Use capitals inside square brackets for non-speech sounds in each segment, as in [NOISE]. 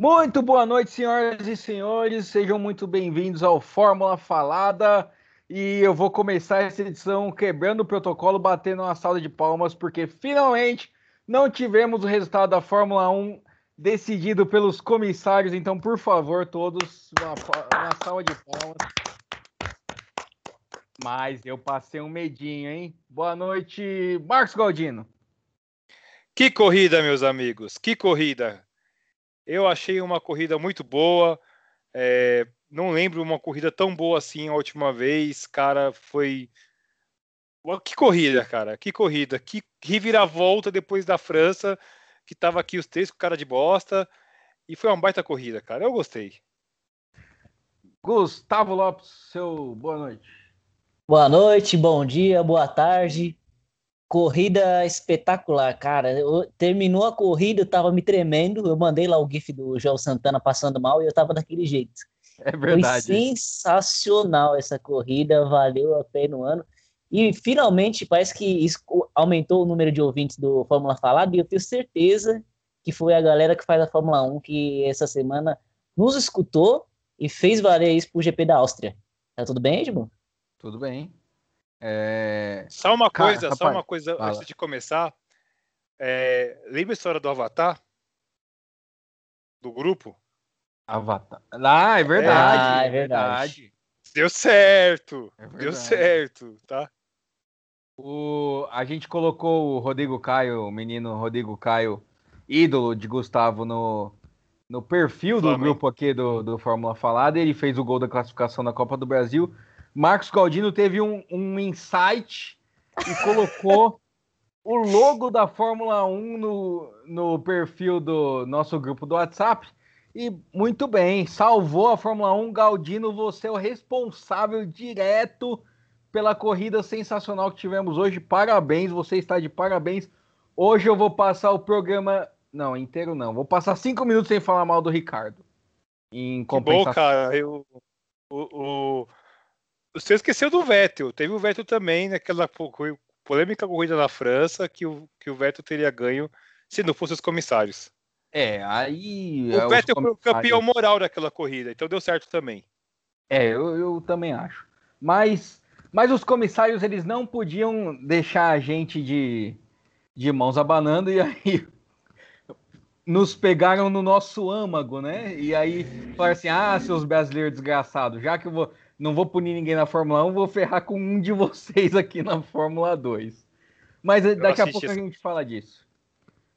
Muito boa noite, senhoras e senhores. Sejam muito bem-vindos ao Fórmula Falada. E eu vou começar essa edição quebrando o protocolo, batendo uma salva de palmas, porque finalmente não tivemos o resultado da Fórmula 1 decidido pelos comissários. Então, por favor, todos, uma, uma de palmas. Mas eu passei um medinho, hein? Boa noite, Marcos Galdino. Que corrida, meus amigos, que corrida! Eu achei uma corrida muito boa. É, não lembro uma corrida tão boa assim a última vez. Cara, foi. Que corrida, cara. Que corrida. Que reviravolta depois da França, que tava aqui os três com cara de bosta. E foi uma baita corrida, cara. Eu gostei. Gustavo Lopes, seu boa noite. Boa noite, bom dia, boa tarde. Corrida espetacular, cara. Eu, terminou a corrida, eu tava me tremendo. Eu mandei lá o GIF do João Santana passando mal e eu tava daquele jeito. É verdade. Foi sensacional essa corrida, valeu a pena no ano. E finalmente parece que aumentou o número de ouvintes do Fórmula Falada, e eu tenho certeza que foi a galera que faz a Fórmula 1 que essa semana nos escutou e fez valer isso pro GP da Áustria. Tá tudo bem, Edmo? Tudo bem. É... Só uma coisa, Cara, só uma coisa fala. antes de começar. É, lembra a história do Avatar? Do grupo? Avatar. Ah, é verdade. Ah, é verdade. Deu certo. É deu certo, tá? O, a gente colocou o Rodrigo Caio, o menino Rodrigo Caio, ídolo de Gustavo, no, no perfil do Flamengo. grupo aqui do, do Fórmula Falada. Ele fez o gol da classificação da Copa do Brasil. Marcos Galdino teve um, um insight e colocou o logo da Fórmula 1 no, no perfil do nosso grupo do WhatsApp. E muito bem, salvou a Fórmula 1. Galdino, você é o responsável direto pela corrida sensacional que tivemos hoje. Parabéns, você está de parabéns. Hoje eu vou passar o programa. Não, inteiro não. Vou passar cinco minutos sem falar mal do Ricardo. Em compensação. Que bom, cara. Eu, o, o, você esqueceu do Vettel. Teve o Vettel também naquela polêmica corrida na França que o, que o Vettel teria ganho se não fossem os comissários. É, aí. O é, Vettel foi o campeão moral daquela corrida, então deu certo também. É, eu, eu também acho. Mas, mas os comissários eles não podiam deixar a gente de, de mãos abanando e aí [LAUGHS] nos pegaram no nosso âmago, né? E aí falaram assim: ah, seus brasileiros desgraçados, já que eu vou não vou punir ninguém na Fórmula 1, vou ferrar com um de [LAUGHS] vocês aqui na Fórmula 2. Mas eu daqui a pouco a gente fala disso.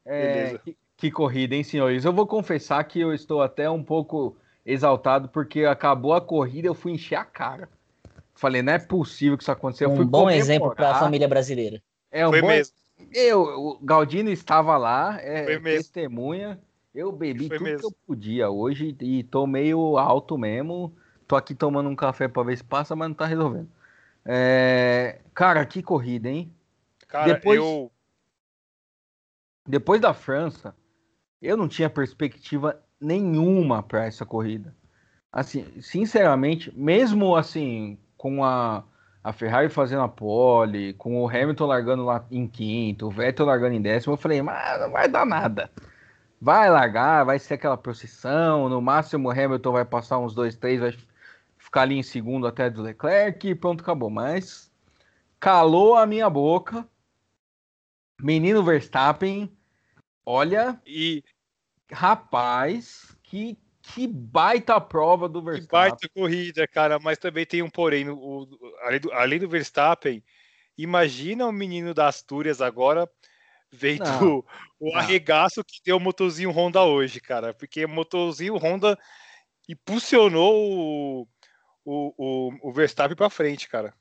É, que, que, corrida, hein, senhores? Eu vou confessar que eu estou até um pouco exaltado porque acabou a corrida eu fui encher a cara. Falei, não é possível que isso aconteceu. Um bom exemplo para a família brasileira. É um Foi bom... mesmo. Eu, o Galdino estava lá, é testemunha. Eu bebi Foi tudo mesmo. que eu podia hoje e tô meio alto mesmo. Tô aqui tomando um café para ver se passa, mas não tá resolvendo. É... Cara, que corrida, hein? Cara, depois, eu... depois da França, eu não tinha perspectiva nenhuma para essa corrida. Assim, sinceramente, mesmo assim, com a, a Ferrari fazendo a pole, com o Hamilton largando lá em quinto, o Vettel largando em décimo, eu falei, mas não vai dar nada. Vai largar, vai ser aquela procissão, no máximo o Hamilton vai passar uns dois, três, vai ficar ali em segundo até do Leclerc e pronto, acabou. Mas calou a minha boca. Menino Verstappen, olha. E. Rapaz, que, que baita prova do Verstappen. Que baita corrida, cara. Mas também tem um porém. O, além, do, além do Verstappen, imagina o menino da Astúrias agora vendo não, o não. arregaço que deu o motorzinho Honda hoje, cara. Porque o motorzinho Honda impulsionou o, o, o Verstappen para frente, cara.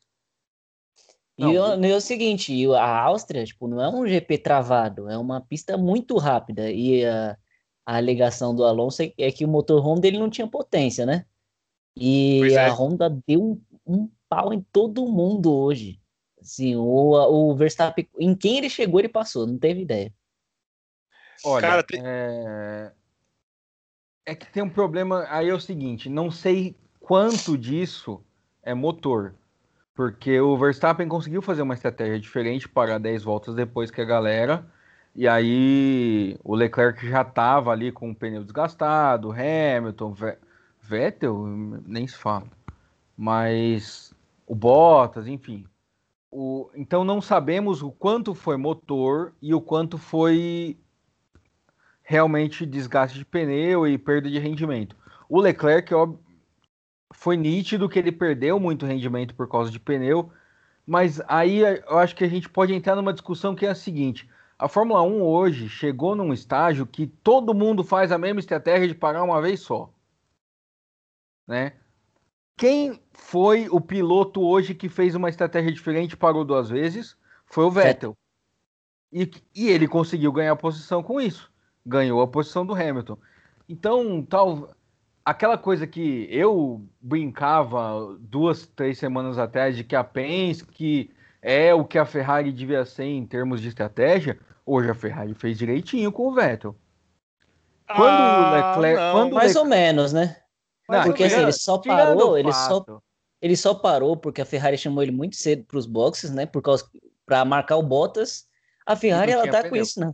E não, é o seguinte, a Áustria, tipo, não é um GP travado, é uma pista muito rápida. E a, a alegação do Alonso é, é que o motor Honda ele não tinha potência, né? E é. a Honda deu um, um, pau em todo mundo hoje. Assim, o, o Verstappen, em quem ele chegou, ele passou, não teve ideia. Olha, Cara, tem... é... é que tem um problema. Aí é o seguinte, não sei quanto disso é motor. Porque o Verstappen conseguiu fazer uma estratégia diferente para 10 voltas depois que a galera. E aí o Leclerc já estava ali com o pneu desgastado, Hamilton, Vettel, nem se fala. Mas o Bottas, enfim. O, então não sabemos o quanto foi motor e o quanto foi realmente desgaste de pneu e perda de rendimento. O Leclerc foi nítido que ele perdeu muito rendimento por causa de pneu, mas aí eu acho que a gente pode entrar numa discussão que é a seguinte: a Fórmula 1 hoje chegou num estágio que todo mundo faz a mesma estratégia de parar uma vez só. Né? Quem foi o piloto hoje que fez uma estratégia diferente e parou duas vezes? Foi o Vettel. E, e ele conseguiu ganhar a posição com isso. Ganhou a posição do Hamilton. Então, tal, aquela coisa que eu brincava duas, três semanas atrás de que a Penske é o que a Ferrari devia ser em termos de estratégia, Hoje a Ferrari fez direitinho com o Vettel. Quando ah, o Leclerc. Quando mais ou menos, né? Não, porque assim, ele só parou, ele só, ele só parou porque a Ferrari chamou ele muito cedo para os boxes, né? Por causa para marcar o Bottas. A Ferrari ela tá pneu. com isso, né?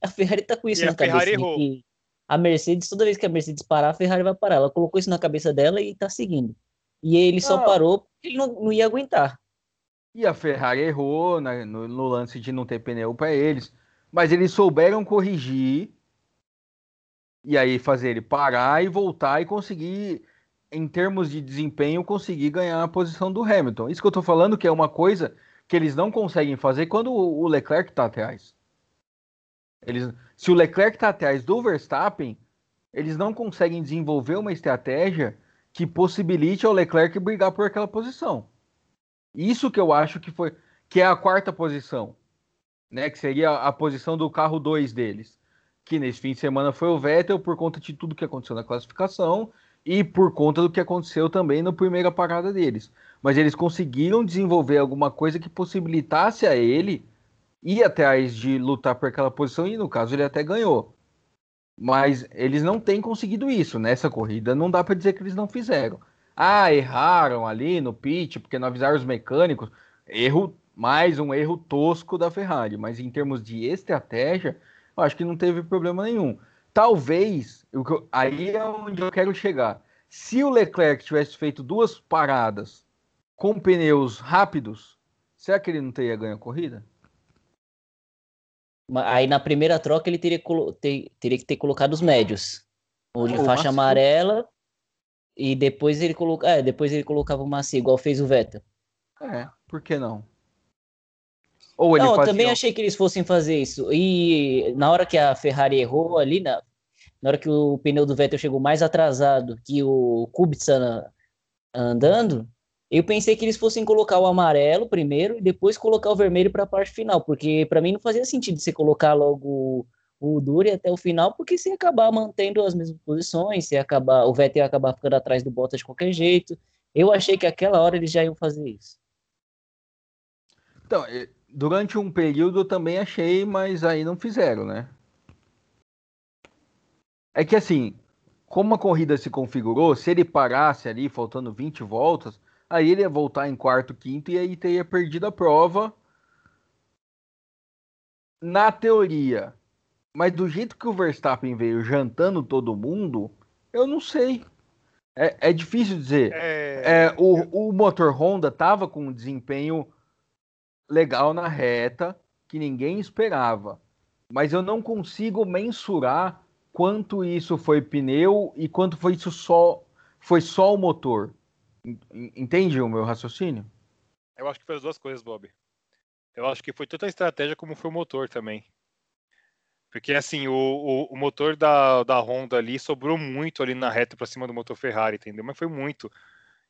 A Ferrari tá com isso e na cabeça errou. que a Mercedes, toda vez que a Mercedes parar, a Ferrari vai parar. Ela colocou isso na cabeça dela e tá seguindo. E ele só parou porque ele não, não ia aguentar. E a Ferrari errou né, no, no, lance de não ter pneu para eles. Mas eles souberam corrigir e aí fazer ele parar e voltar e conseguir, em termos de desempenho, conseguir ganhar a posição do Hamilton. Isso que eu estou falando que é uma coisa que eles não conseguem fazer quando o Leclerc está atrás. Eles, se o Leclerc está atrás do Verstappen, eles não conseguem desenvolver uma estratégia que possibilite ao Leclerc brigar por aquela posição. Isso que eu acho que foi que é a quarta posição né, que seria a posição do carro 2 deles, que nesse fim de semana foi o Vettel por conta de tudo que aconteceu na classificação e por conta do que aconteceu também na primeira parada deles. Mas eles conseguiram desenvolver alguma coisa que possibilitasse a ele ir atrás de lutar por aquela posição e no caso ele até ganhou. Mas eles não têm conseguido isso nessa corrida, não dá para dizer que eles não fizeram. Ah, erraram ali no pit porque não avisaram os mecânicos. Erro mais um erro tosco da Ferrari, mas em termos de estratégia, eu acho que não teve problema nenhum. Talvez, eu, aí é onde eu quero chegar. Se o Leclerc tivesse feito duas paradas com pneus rápidos, será que ele não teria ganho a corrida? Aí na primeira troca ele teria, ter, teria que ter colocado os médios. Ou de faixa amarela e depois ele coloca, é, depois ele colocava o macio, igual fez o Vettel. É, por que não? Ou ele não, eu também achei que eles fossem fazer isso. E na hora que a Ferrari errou ali, na, na hora que o pneu do Vettel chegou mais atrasado que o Kubica andando, eu pensei que eles fossem colocar o amarelo primeiro e depois colocar o vermelho para a parte final, porque para mim não fazia sentido você colocar logo o Duri até o final, porque ia acabar mantendo as mesmas posições, ia acabar, o Vettel ia acabar ficando atrás do Bottas de qualquer jeito. Eu achei que aquela hora eles já iam fazer isso. Então, durante um período também achei, mas aí não fizeram, né? É que assim, como a corrida se configurou, se ele parasse ali faltando 20 voltas, aí ele ia voltar em quarto, quinto e aí teria perdido a prova. Na teoria. Mas do jeito que o Verstappen veio jantando todo mundo, eu não sei. É, é difícil dizer. É... É, o, o motor Honda tava com um desempenho legal na reta que ninguém esperava. Mas eu não consigo mensurar quanto isso foi pneu e quanto foi isso só foi só o motor. Entende o meu raciocínio? Eu acho que foi as duas coisas, Bob. Eu acho que foi tanto a estratégia como foi o motor também. Porque assim, o, o, o, motor da, da Honda ali sobrou muito ali na reta para cima do motor Ferrari, entendeu? Mas foi muito,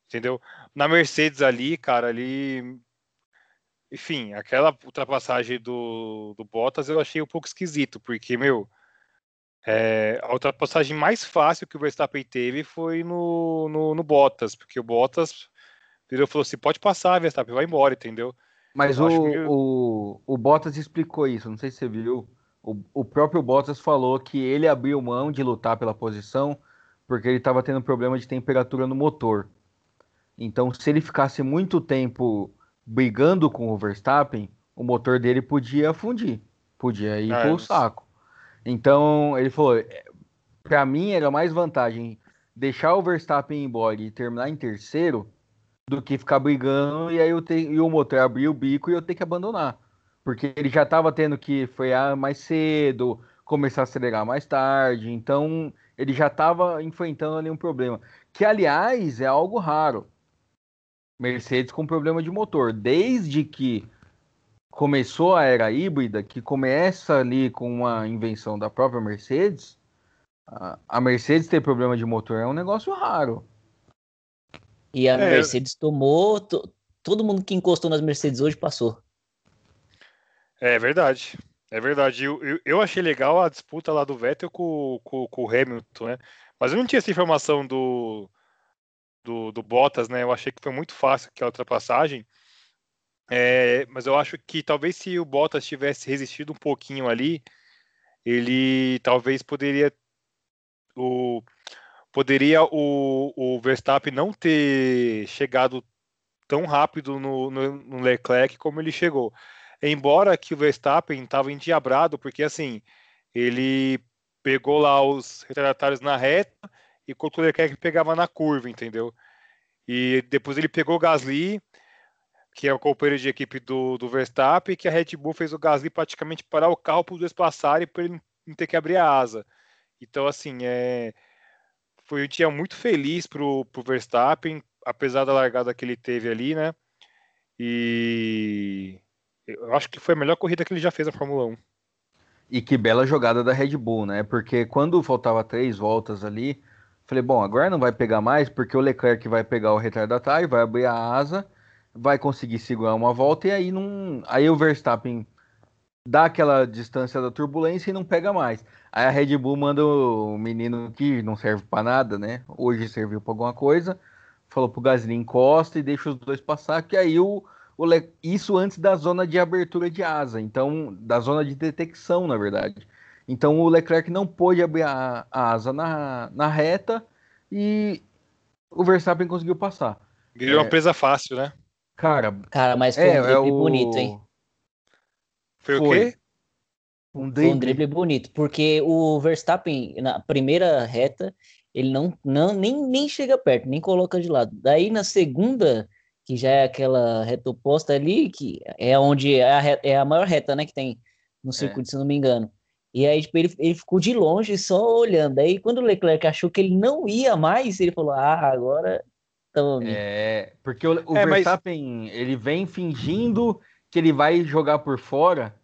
entendeu? Na Mercedes ali, cara, ali enfim, aquela ultrapassagem do, do Bottas eu achei um pouco esquisito, porque, meu, é, a ultrapassagem mais fácil que o Verstappen teve foi no, no, no Bottas, porque o Bottas virou falou assim: pode passar, Verstappen, vai embora, entendeu? Mas o, o, o Bottas explicou isso, não sei se você viu. O, o próprio Bottas falou que ele abriu mão de lutar pela posição porque ele estava tendo problema de temperatura no motor. Então, se ele ficasse muito tempo brigando com o Verstappen, o motor dele podia fundir. podia ir ah, pro saco. Então, ele falou, é, para mim era mais vantagem deixar o Verstappen embora e terminar em terceiro do que ficar brigando e aí eu e o motor abrir o bico e eu ter que abandonar. Porque ele já estava tendo que frear mais cedo, começar a acelerar mais tarde, então ele já estava enfrentando ali um problema. Que, aliás, é algo raro. Mercedes com problema de motor. Desde que começou a era híbrida, que começa ali com uma invenção da própria Mercedes, a Mercedes ter problema de motor é um negócio raro. E a é. Mercedes tomou. todo mundo que encostou nas Mercedes hoje passou. É verdade. É verdade. Eu, eu, eu, achei legal a disputa lá do Vettel com, com, com, o Hamilton, né? Mas eu não tinha essa informação do, do, do Bottas, né? Eu achei que foi muito fácil aquela ultrapassagem. É, mas eu acho que talvez se o Bottas tivesse resistido um pouquinho ali, ele talvez poderia o, poderia o, o Verstappen não ter chegado tão rápido no, no, no Leclerc como ele chegou. Embora que o Verstappen estava endiabrado, porque assim, ele pegou lá os retardatários na reta e o Leclerc pegava na curva, entendeu? E depois ele pegou o Gasly, que é o companheiro de equipe do, do Verstappen, que a Red Bull fez o Gasly praticamente parar o carro para os dois passarem para ele não ter que abrir a asa. Então, assim, é, foi um dia muito feliz pro, pro Verstappen, apesar da largada que ele teve ali, né? E eu acho que foi a melhor corrida que ele já fez na Fórmula 1. E que bela jogada da Red Bull, né? Porque quando faltava três voltas ali, falei, bom, agora não vai pegar mais, porque o Leclerc vai pegar o retardatário, vai abrir a asa, vai conseguir segurar uma volta, e aí não. Aí o Verstappen dá aquela distância da turbulência e não pega mais. Aí a Red Bull manda o menino que não serve para nada, né? Hoje serviu para alguma coisa. Falou pro Gasly encosta e deixa os dois passar, que aí o, o Le... isso antes da zona de abertura de asa, então da zona de detecção, na verdade. Então o Leclerc não pôde abrir a, a asa na, na reta e o Verstappen conseguiu passar. Virou é... uma presa fácil, né? Cara, cara, mas foi é, um é o... bonito, hein? Foi, foi. o quê? Um drible. um drible bonito, porque o Verstappen, na primeira reta, ele não, não nem, nem chega perto, nem coloca de lado. Daí na segunda, que já é aquela reta oposta ali, que é onde é a, reta, é a maior reta, né, que tem no é. circuito, é. se não me engano. E aí, tipo, ele, ele ficou de longe só olhando. Aí, quando o Leclerc achou que ele não ia mais, ele falou: Ah, agora. É, porque o, o é, Verstappen, mas... ele vem fingindo que ele vai jogar por fora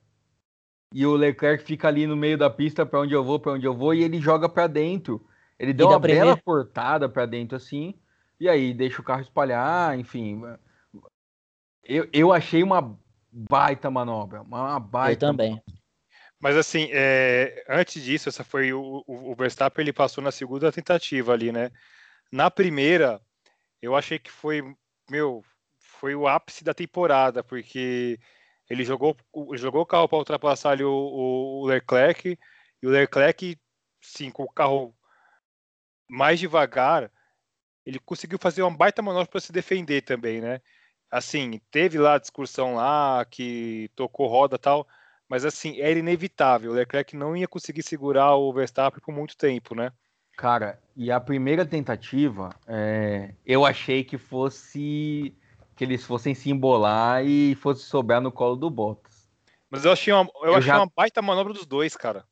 e o Leclerc fica ali no meio da pista para onde eu vou, para onde eu vou, e ele joga para dentro. Ele deu uma primeira... bela portada para dentro assim, e aí deixa o carro espalhar, enfim. Eu, eu achei uma baita manobra, uma baita. Eu também. Mas assim, é, antes disso, essa foi o, o, o Verstappen, ele passou na segunda tentativa ali, né? Na primeira, eu achei que foi, meu, foi o ápice da temporada, porque ele jogou, jogou o carro para ultrapassar ali o, o, Leclerc, e o Leclerc, sim, com o carro mais devagar, ele conseguiu fazer uma baita manobra para se defender também, né? Assim, teve lá a discussão lá, que tocou roda tal, mas assim, era inevitável. O Leclerc não ia conseguir segurar o Verstappen por muito tempo, né? Cara, e a primeira tentativa, é, eu achei que fosse que eles fossem se embolar e fosse sobrar no colo do Bottas. Mas eu achei uma, eu, eu achei já... uma baita manobra dos dois, cara.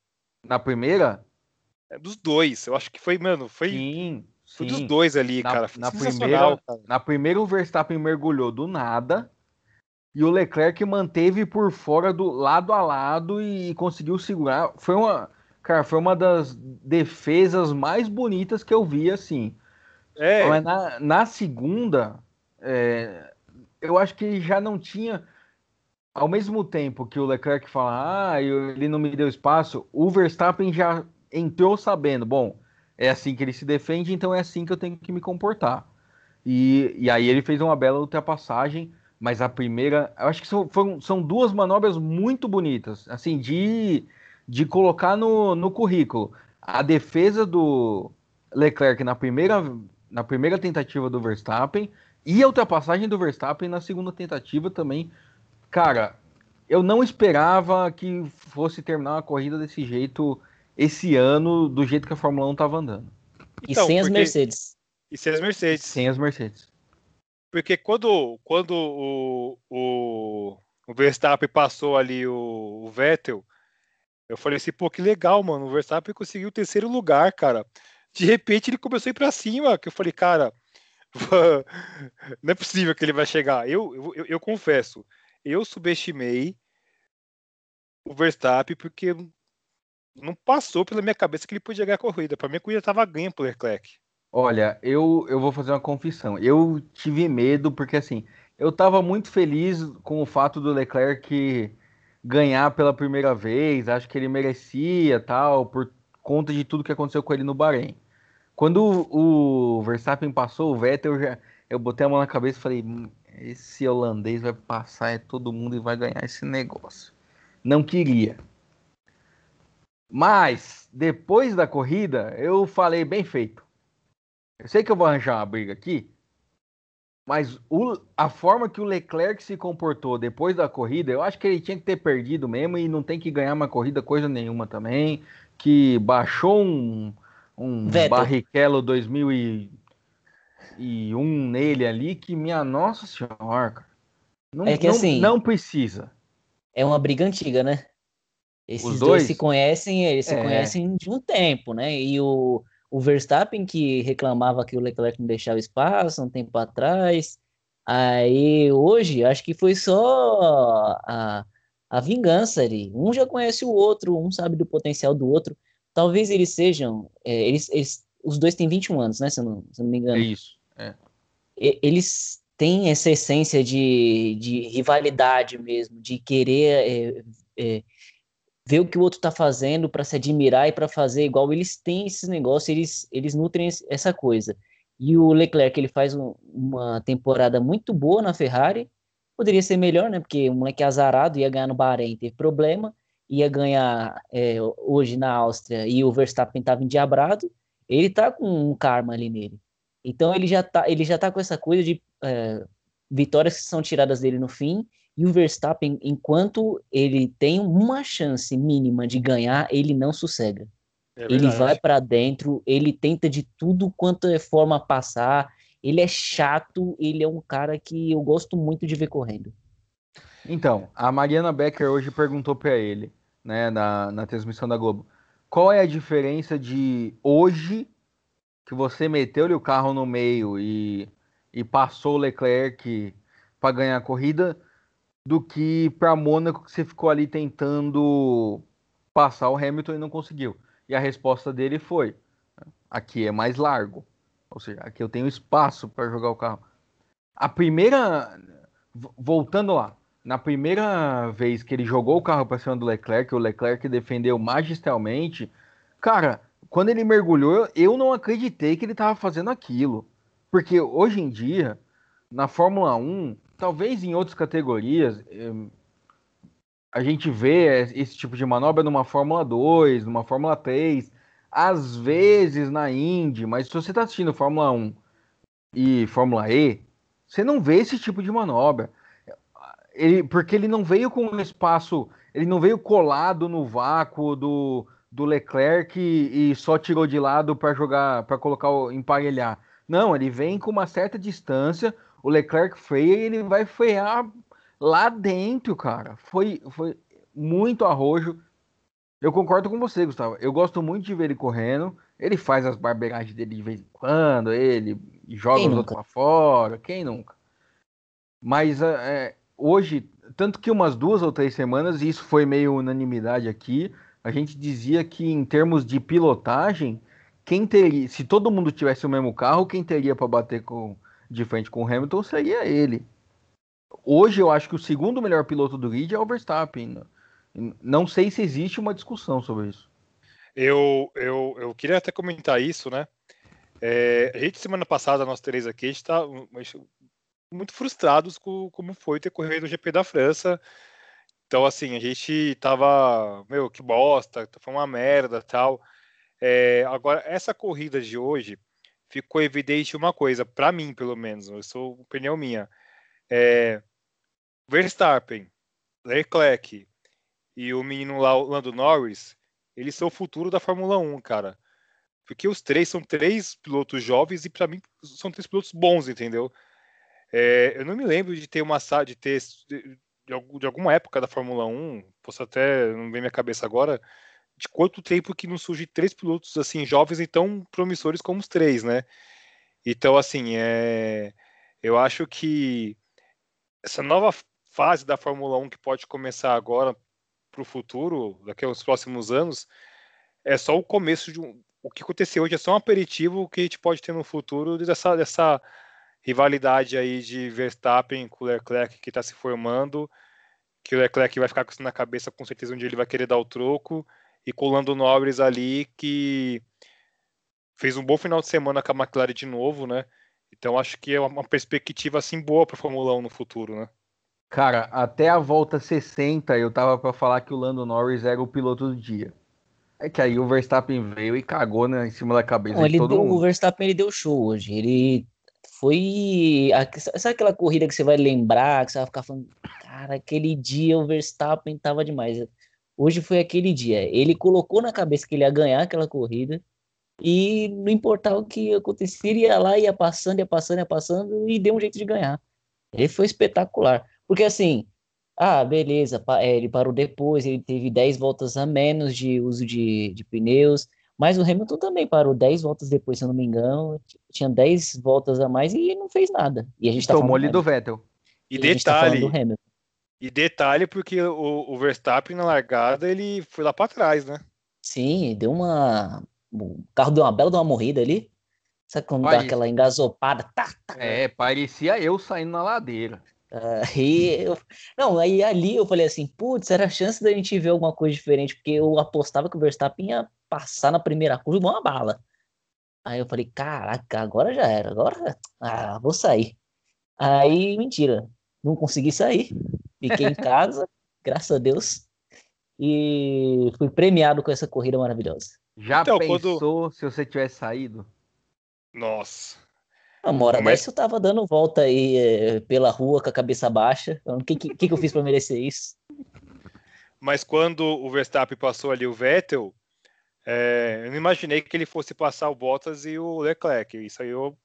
Na primeira? É, dos dois. Eu acho que foi, mano, foi, sim, foi sim. dos dois ali, na, cara. Foi na primeira, cara. na primeira o Verstappen mergulhou do nada e o Leclerc manteve por fora do lado a lado e conseguiu segurar. Foi uma, cara, foi uma das defesas mais bonitas que eu vi assim. É. Mas na, na segunda, é, eu acho que já não tinha. Ao mesmo tempo que o Leclerc fala, ah, ele não me deu espaço, o Verstappen já entrou sabendo, bom, é assim que ele se defende, então é assim que eu tenho que me comportar. E, e aí ele fez uma bela ultrapassagem, mas a primeira, eu acho que são, foram, são duas manobras muito bonitas, assim, de, de colocar no, no currículo. A defesa do Leclerc na primeira, na primeira tentativa do Verstappen e a ultrapassagem do Verstappen na segunda tentativa também, cara, eu não esperava que fosse terminar uma corrida desse jeito esse ano, do jeito que a Fórmula 1 estava andando. E então, sem as Mercedes. E sem as Mercedes. Sem as Mercedes. Porque quando, quando o, o, o Verstappen passou ali o, o, Vettel, eu falei assim, pô, que legal, mano. O Verstappen conseguiu o terceiro lugar, cara. De repente ele começou a ir pra cima, que eu falei, cara, [LAUGHS] não é possível que ele vai chegar. Eu, eu, eu, confesso, eu subestimei o Verstappen porque não passou pela minha cabeça que ele podia ganhar a corrida. Para mim, a corrida estava ganha pro Leclerc. Olha, eu, eu vou fazer uma confissão. Eu tive medo porque, assim, eu estava muito feliz com o fato do Leclerc ganhar pela primeira vez. Acho que ele merecia, tal, por conta de tudo que aconteceu com ele no Bahrein. Quando o, Verstappen passou, o Vettel, eu, já, eu botei a mão na cabeça e falei: hum, esse holandês vai passar é todo mundo e vai ganhar esse negócio. Não queria. Mas, depois da corrida, eu falei bem feito. Eu sei que eu vou arranjar uma briga aqui, mas o, a forma que o Leclerc se comportou depois da corrida, eu acho que ele tinha que ter perdido mesmo e não tem que ganhar uma corrida coisa nenhuma também. Que baixou um, um Barrichello 2001 nele ali, que minha nossa senhora, não, é que, não, assim, não precisa. É uma briga antiga, né? Esses dois, dois se conhecem, eles é. se conhecem de um tempo, né? E o, o Verstappen que reclamava que o Leclerc não deixava espaço um tempo atrás. Aí hoje acho que foi só a, a vingança ali. Um já conhece o outro, um sabe do potencial do outro. Talvez eles sejam. É, eles, eles, os dois têm 21 anos, né? Se eu não, se eu não me engano. É isso. É. Eles têm essa essência de, de rivalidade mesmo, de querer é, é, ver o que o outro está fazendo para se admirar e para fazer igual. Eles têm esses negócios, eles, eles nutrem essa coisa. E o Leclerc, ele faz um, uma temporada muito boa na Ferrari, poderia ser melhor, né? Porque o moleque azarado ia ganhar no Bahrein, teve problema, ia ganhar é, hoje na Áustria e o Verstappen estava endiabrado, ele tá com um karma ali nele. Então ele já tá, ele já tá com essa coisa de é, vitórias que são tiradas dele no fim e o Verstappen, enquanto ele tem uma chance mínima de ganhar, ele não sossega. É ele vai para dentro, ele tenta de tudo quanto é forma passar. Ele é chato, ele é um cara que eu gosto muito de ver correndo. Então, a Mariana Becker hoje perguntou para ele, né, na, na transmissão da Globo, qual é a diferença de hoje que você meteu-lhe o carro no meio e, e passou o Leclerc para ganhar a corrida do que para Mônaco que você ficou ali tentando passar o Hamilton e não conseguiu. E a resposta dele foi: aqui é mais largo, ou seja, aqui eu tenho espaço para jogar o carro. A primeira, voltando lá, na primeira vez que ele jogou o carro para cima do Leclerc, o Leclerc defendeu magistralmente. Cara, quando ele mergulhou, eu não acreditei que ele estava fazendo aquilo. Porque hoje em dia, na Fórmula 1, talvez em outras categorias eh, a gente vê esse tipo de manobra numa Fórmula 2, numa Fórmula 3, às vezes na Indy, mas se você está assistindo Fórmula 1 e Fórmula E, você não vê esse tipo de manobra. Ele, porque ele não veio com um espaço, ele não veio colado no vácuo do, do Leclerc e, e só tirou de lado para jogar, para colocar o emparelhar. Não, ele vem com uma certa distância, o Leclerc freia e ele vai frear lá dentro, cara. Foi, foi muito arrojo. Eu concordo com você, Gustavo. Eu gosto muito de ver ele correndo. Ele faz as barbeiragens dele de vez em quando, ele joga Quem os nunca? outros pra fora. Quem nunca? Mas é, hoje, tanto que umas duas ou três semanas, e isso foi meio unanimidade aqui, a gente dizia que em termos de pilotagem, quem teria, se todo mundo tivesse o mesmo carro, quem teria para bater com, de frente com o Hamilton seria ele. Hoje eu acho que o segundo melhor piloto do grid é o Verstappen. Não sei se existe uma discussão sobre isso. Eu, eu, eu queria até comentar isso, né? É, a gente, semana passada, nós três aqui, a gente está muito frustrados com como foi ter corrido o GP da França. Então, assim, a gente tava, meu, que bosta, foi uma merda tal. É, agora, essa corrida de hoje, ficou evidente uma coisa, para mim, pelo menos, eu sou opinião minha. É, Verstappen, Leclerc e o menino lá, o Lando Norris, eles são o futuro da Fórmula 1, cara. Porque os três são três pilotos jovens e para mim são três pilotos bons, entendeu? É, eu não me lembro de ter uma de ter de, de, alguma época da Fórmula 1, posso até não ver minha cabeça agora, de quanto tempo que não surge três pilotos assim jovens e tão promissores como os três, né? Então assim, é, eu acho que essa nova fase da Fórmula 1 que pode começar agora para o futuro, daqui aos próximos anos, é só o começo de um, o que aconteceu hoje é só um aperitivo que a gente pode ter no futuro dessa, dessa rivalidade aí de Verstappen com o Leclerc que está se formando, que o Leclerc vai ficar com isso na cabeça com certeza onde ele vai querer dar o troco, e com o Lando Norris ali que fez um bom final de semana com a McLaren de novo, né? Então acho que é uma perspectiva assim boa para a Fórmula 1 no futuro, né? Cara, até a volta 60 eu tava para falar que o Lando Norris era o piloto do dia. É que aí o Verstappen veio e cagou né, em cima da cabeça Não, de todo deu, mundo. O Verstappen ele deu show hoje. Ele foi. Sabe aquela corrida que você vai lembrar, que você vai ficar falando, cara, aquele dia o Verstappen tava demais. Hoje foi aquele dia. Ele colocou na cabeça que ele ia ganhar aquela corrida e não importava o que acontecia, ele ia lá, ia passando, ia passando, ia passando e deu um jeito de ganhar. Ele foi espetacular. Porque assim, ah, beleza, é, ele parou depois, ele teve 10 voltas a menos de uso de, de pneus, mas o Hamilton também parou 10 voltas depois, se eu não me engano, tinha 10 voltas a mais e não fez nada. E a gente tá Tomou ali do Vettel. E, e detalhe, tá e detalhe porque o, o, Verstappen na largada ele foi lá para trás, né? Sim, deu uma o carro deu uma bela de uma morrida ali. Sabe quando dá aquela engasopada? Tá, tá. É, parecia eu saindo na ladeira. Aí [LAUGHS] eu... Não, aí ali eu falei assim, putz, era a chance da gente ver alguma coisa diferente, porque eu apostava que o Verstappen ia passar na primeira curva igual uma bala. Aí eu falei, caraca, agora já era, agora ah, vou sair. Aí, mentira, não consegui sair. Fiquei em [LAUGHS] casa, graças a Deus. E fui premiado com essa corrida maravilhosa. Já então, pensou quando... se você tivesse saído? Nossa. Uma hora Mas... dessa eu tava dando volta aí é, pela rua com a cabeça baixa. O que, que, que eu fiz para merecer isso? Mas quando o Verstappen passou ali o Vettel, é, eu não imaginei que ele fosse passar o Bottas e o Leclerc. Isso aí eu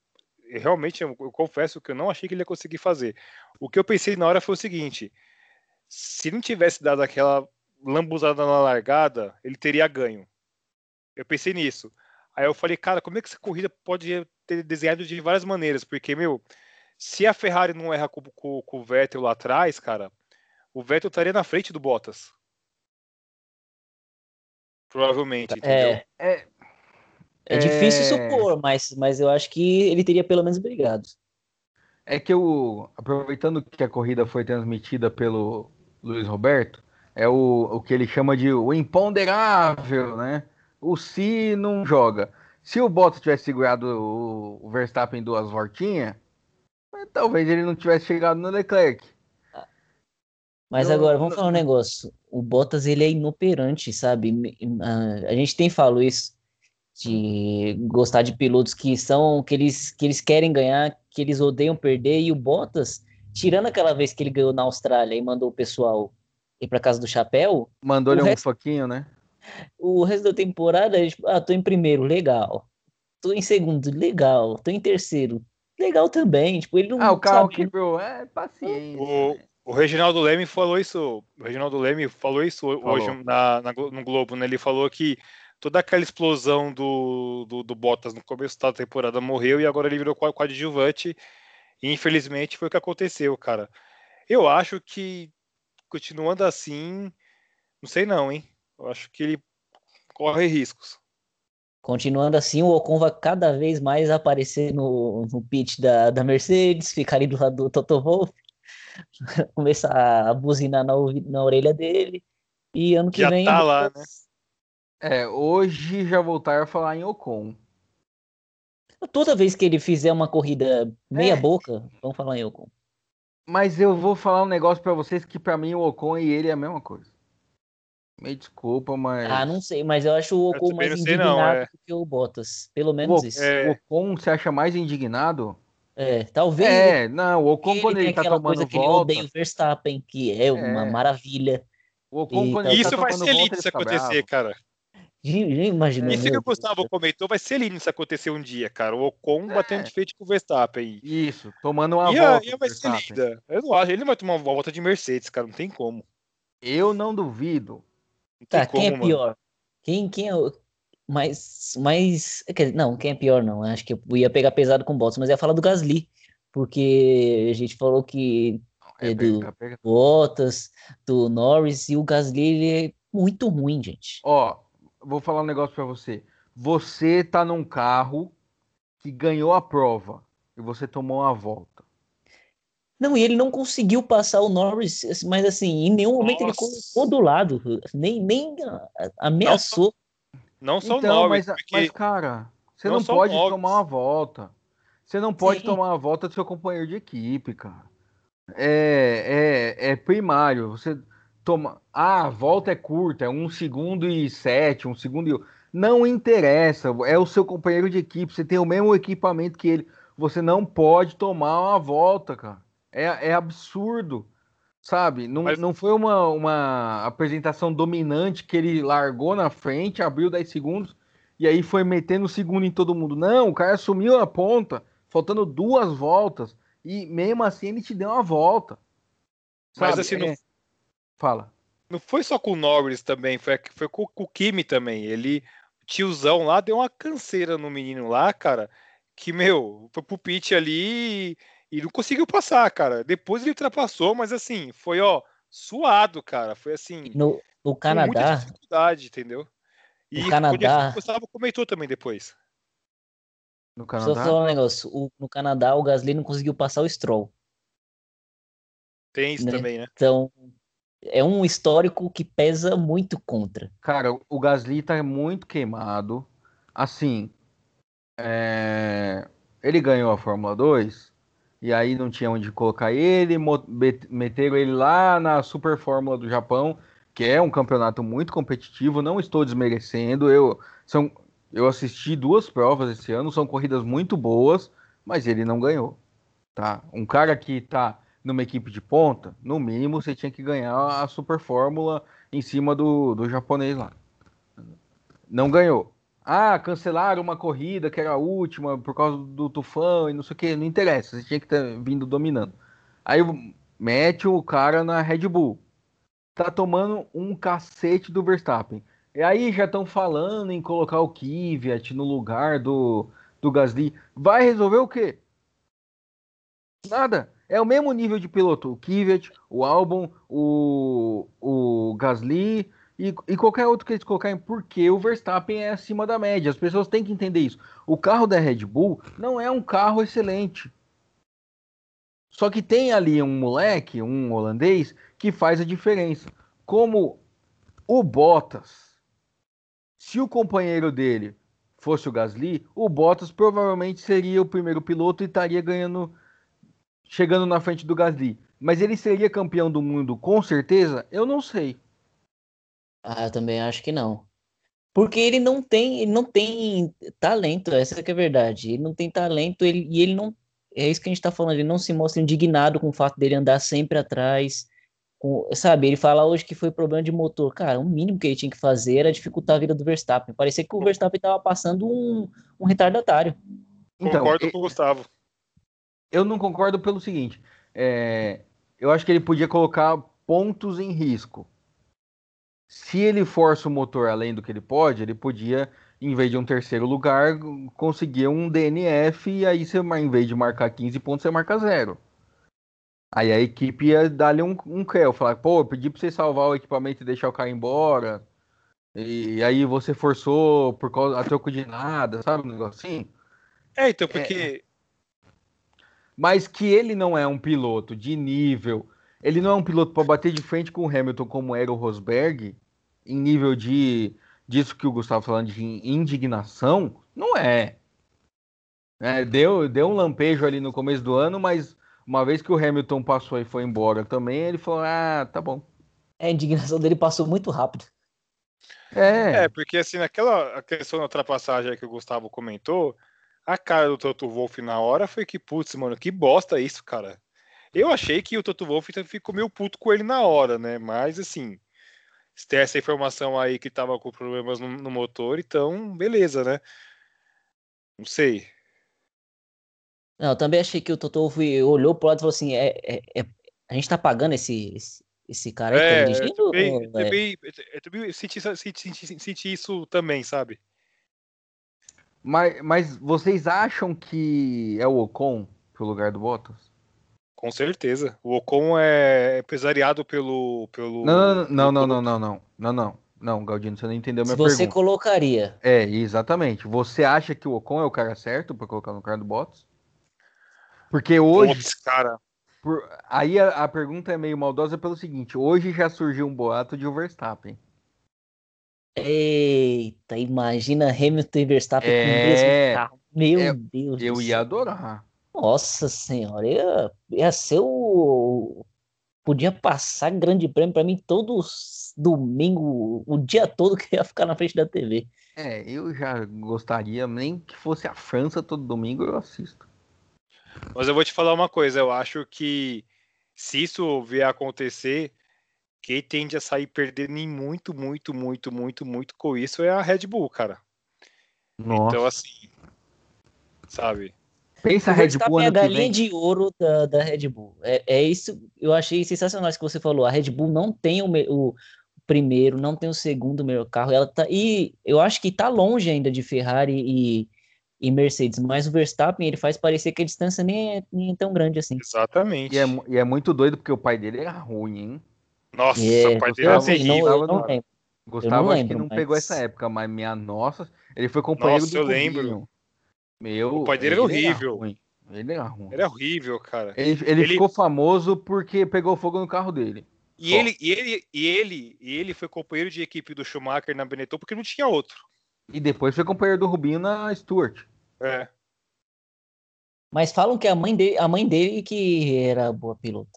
realmente, eu, eu, confesso que eu não achei que ele ia conseguir fazer. O que eu pensei na hora foi o seguinte: se não tivesse dado aquela lambuzada na largada, ele teria ganho. Eu pensei nisso. Aí eu falei, cara, como é que essa corrida pode ter desenhado de várias maneiras? Porque, meu, se a Ferrari não erra com, com, com o Vettel lá atrás, cara, o Vettel estaria na frente do Bottas. Provavelmente, entendeu? É, é, é difícil é... supor, mas, mas eu acho que ele teria pelo menos brigado. É que eu, aproveitando que a corrida foi transmitida pelo Luiz Roberto, é o, o que ele chama de o imponderável, né? o Si não joga. Se o Bottas tivesse segurado o Verstappen em duas voltinhas, talvez ele não tivesse chegado no Leclerc. Mas não, agora, vamos não... falar um negócio. O Bottas, ele é inoperante, sabe? A gente tem falado isso, de gostar de pilotos que são, que eles, que eles querem ganhar, que eles odeiam perder, e o Bottas, tirando aquela vez que ele ganhou na Austrália e mandou o pessoal ir para casa do chapéu... Mandou-lhe um resto... pouquinho, né? O resto da temporada, tipo, ah, tô em primeiro, legal. Tô em segundo, legal. Tô em terceiro, legal também. Tipo, ele não Ah, o carro sabe... quebrou, é paciência. O, o Reginaldo Leme falou isso. O Reginaldo Leme falou isso falou. hoje na, na, no Globo, né? Ele falou que toda aquela explosão do, do, do, Bottas no começo da temporada morreu e agora ele virou coadjuvante. E infelizmente foi o que aconteceu, cara. Eu acho que continuando assim, não sei não, hein? Eu acho que ele corre riscos. Continuando assim, o Ocon vai cada vez mais aparecer no, no pitch da, da Mercedes, ficar ali do lado do Toto Wolff, [LAUGHS] começar a buzinar na, na orelha dele. E ano que já vem. Tá lá, né? É, hoje já voltar a falar em Ocon. Toda vez que ele fizer uma corrida meia é. boca, vamos falar em Ocon. Mas eu vou falar um negócio para vocês que para mim o Ocon e ele é a mesma coisa. Me desculpa, mas. Ah, não sei, mas eu acho o Ocon mais indignado não, é. do que o Bottas. Pelo menos o, isso. É... O Ocon se acha mais indignado É, talvez. É, não, o Ocon quando ele, ele tá tomando coisa que volta. Ele odeia o Verstappen, que é, é. uma maravilha. O Ocon, e, quando isso tá vai ser lindo se acontecer, cara. Imagina. Isso que o Gustavo comentou vai ser lindo se acontecer um dia, cara. O Ocon é. batendo de frente com o Verstappen. Isso, tomando uma e volta. E vai ser linda. Eu não acho, ele vai tomar uma volta de Mercedes, cara, não tem como. Eu não duvido. Não tá, quem como, é pior? Mano. Quem, quem é o mais, mais. Não, quem é pior não. Acho que eu ia pegar pesado com o Bottas, mas ia falar do Gasly. Porque a gente falou que é, é do pega, pega. Bottas, do Norris, e o Gasly ele é muito ruim, gente. Ó, vou falar um negócio para você. Você tá num carro que ganhou a prova e você tomou uma volta. Não, e ele não conseguiu passar o Norris, mas assim, em nenhum momento Nossa. ele colocou do lado, nem, nem ameaçou. Não, não só então, o Norris. Mas, porque... mas cara, você não, não pode tomar uma volta. Você não pode Sim. tomar a volta do seu companheiro de equipe, cara. É, é, é primário. Você toma. Ah, a volta é curta, é um segundo e sete, um segundo e. Não interessa, é o seu companheiro de equipe, você tem o mesmo equipamento que ele. Você não pode tomar uma volta, cara. É, é absurdo, sabe? Não, Mas... não foi uma, uma apresentação dominante que ele largou na frente, abriu 10 segundos e aí foi metendo o segundo em todo mundo. Não, o cara assumiu a ponta, faltando duas voltas, e mesmo assim ele te deu uma volta. Sabe? Mas assim, é... não, Fala. Não foi só com o Norris também, foi, foi com, com o Kimi também. Ele, tiozão lá, deu uma canseira no menino lá, cara, que, meu, foi pro pit ali e, não conseguiu passar, cara. Depois ele ultrapassou, mas assim, foi, ó, suado, cara. Foi assim. No, no Canadá. Muita dificuldade, entendeu? E o Canadá. O Gustavo comentou também depois. No Canadá. Só falar um negócio. O, no Canadá, o Gasly não conseguiu passar o Stroll. Tem isso né? também, né? Então, é um histórico que pesa muito contra. Cara, o Gasly tá muito queimado. Assim, é... ele ganhou a Fórmula 2 e aí não tinha onde colocar ele, meteram ele lá na Super Fórmula do Japão, que é um campeonato muito competitivo. Não estou desmerecendo, eu são eu assisti duas provas esse ano, são corridas muito boas, mas ele não ganhou. Tá? Um cara que tá numa equipe de ponta, no mínimo você tinha que ganhar a super fórmula em cima do, do japonês lá. Não ganhou. Ah, cancelaram uma corrida que era a última por causa do tufão e não sei o que. Não interessa, você tinha que ter vindo dominando. Aí mete o cara na Red Bull. Tá tomando um cacete do Verstappen. E aí já estão falando em colocar o Kvyat no lugar do, do Gasly. Vai resolver o quê? Nada. É o mesmo nível de piloto. O Kvyat, o Albon, o, o Gasly e, e qualquer outro que eles colocarem, porque o Verstappen é acima da média. As pessoas têm que entender isso. O carro da Red Bull não é um carro excelente. Só que tem ali um moleque, um holandês, que faz a diferença. Como o Bottas, se o companheiro dele fosse o Gasly, o Bottas provavelmente seria o primeiro piloto e estaria ganhando chegando na frente do Gasly. Mas ele seria campeão do mundo com certeza? Eu não sei. Ah, eu também acho que não. Porque ele não tem, ele não tem talento, essa que é a verdade. Ele não tem talento ele, e ele não. É isso que a gente tá falando, ele não se mostra indignado com o fato dele andar sempre atrás. Com, sabe, ele fala hoje que foi problema de motor. Cara, o mínimo que ele tinha que fazer era dificultar a vida do Verstappen. Parecia que o Verstappen tava passando um, um retardatário. Então, Concordo com o Gustavo eu não concordo pelo seguinte. É, eu acho que ele podia colocar pontos em risco. Se ele força o motor além do que ele pode, ele podia, em vez de um terceiro lugar, conseguir um DNF e aí você, em vez de marcar 15 pontos, você marca zero. Aí a equipe ia dar-lhe um, um creu, falar, pô, eu pedi pra você salvar o equipamento e deixar o cara embora. E, e aí você forçou por causa a troco de nada, sabe? Um negócio assim. É, então, porque é mas que ele não é um piloto de nível, ele não é um piloto para bater de frente com o Hamilton como era o Rosberg, em nível de disso que o Gustavo falando de indignação, não é. é. deu, deu um lampejo ali no começo do ano, mas uma vez que o Hamilton passou e foi embora também, ele falou: ah, tá bom. É, a indignação dele passou muito rápido. É, é porque assim, naquela questão da ultrapassagem que o Gustavo comentou, A cara do Toto Wolff na hora foi que, putz, mano, que bosta isso, cara. Eu achei que o Toto Wolff ficou meio puto com ele na hora, né? Mas, assim, se tem essa informação aí que tava com problemas no, no motor, então, beleza, né? Não sei. Não, eu também achei que o Toto Wolff olhou pro lado e falou assim: é, é, é a gente tá pagando esse, esse, esse cara aí tá é, dirigindo? Eu também, eu também, eu também senti, senti, senti, senti isso também, sabe? Mas, mas vocês acham que é o Ocon pro lugar do Bottas? Com certeza. O Ocon é empresariado pelo. pelo não, não, não, não, não, não, não, não, não, Galdino, você não entendeu a minha Se você pergunta. colocaria. É, exatamente. Você acha que o Ocon é o cara certo para colocar no lugar do Bottas? Porque hoje. Putz, cara. Por, aí a, a, pergunta é meio maldosa pelo seguinte: hoje já surgiu um boato de o Verstappen. Eita, imagina Hamilton e Verstappen é, com o mesmo é, carro. Meu é, Deus. Eu ia adorar. Nossa senhora, ia, ia ser o. Podia passar grande prêmio para mim todos domingo, o dia todo que ia ficar na frente da TV. É, eu já gostaria, nem que fosse a França todo domingo eu assisto. Mas eu vou te falar uma coisa, eu acho que se isso vier a acontecer, quem tende a sair perdendo em muito, muito, muito, muito, muito com isso é a Red Bull, cara. Nossa. Então, assim, sabe? Pensa a Red Bull. É a galinha de ouro da, da Red Bull. É, é isso, eu achei sensacional isso que você falou. A Red Bull não tem o, o primeiro, não tem o segundo melhor carro. Ela tá, e eu acho que tá longe ainda de Ferrari e, e Mercedes, mas o Verstappen ele faz parecer que a distância nem é, nem é tão grande assim. Exatamente. E é, e é muito doido porque o pai dele era ruim, hein? Nossa, é, o pai dele era terrível. Não, não lembro. Gustavo acho que não mas... pegou essa época, mas minha nossa, ele foi companheiro nossa, do eu lembro. Meu, o pai dele era horrível. Era ele era ruim. Ele é horrível, cara. Ele, ele, ele, ficou famoso porque pegou fogo no carro dele. E ele, e ele, e ele, e ele foi companheiro de equipe do Schumacher na Benetton porque não tinha outro. E depois foi companheiro do Rubinho na Stuart. É. Mas falam que a mãe dele, a mãe dele que era boa pilota.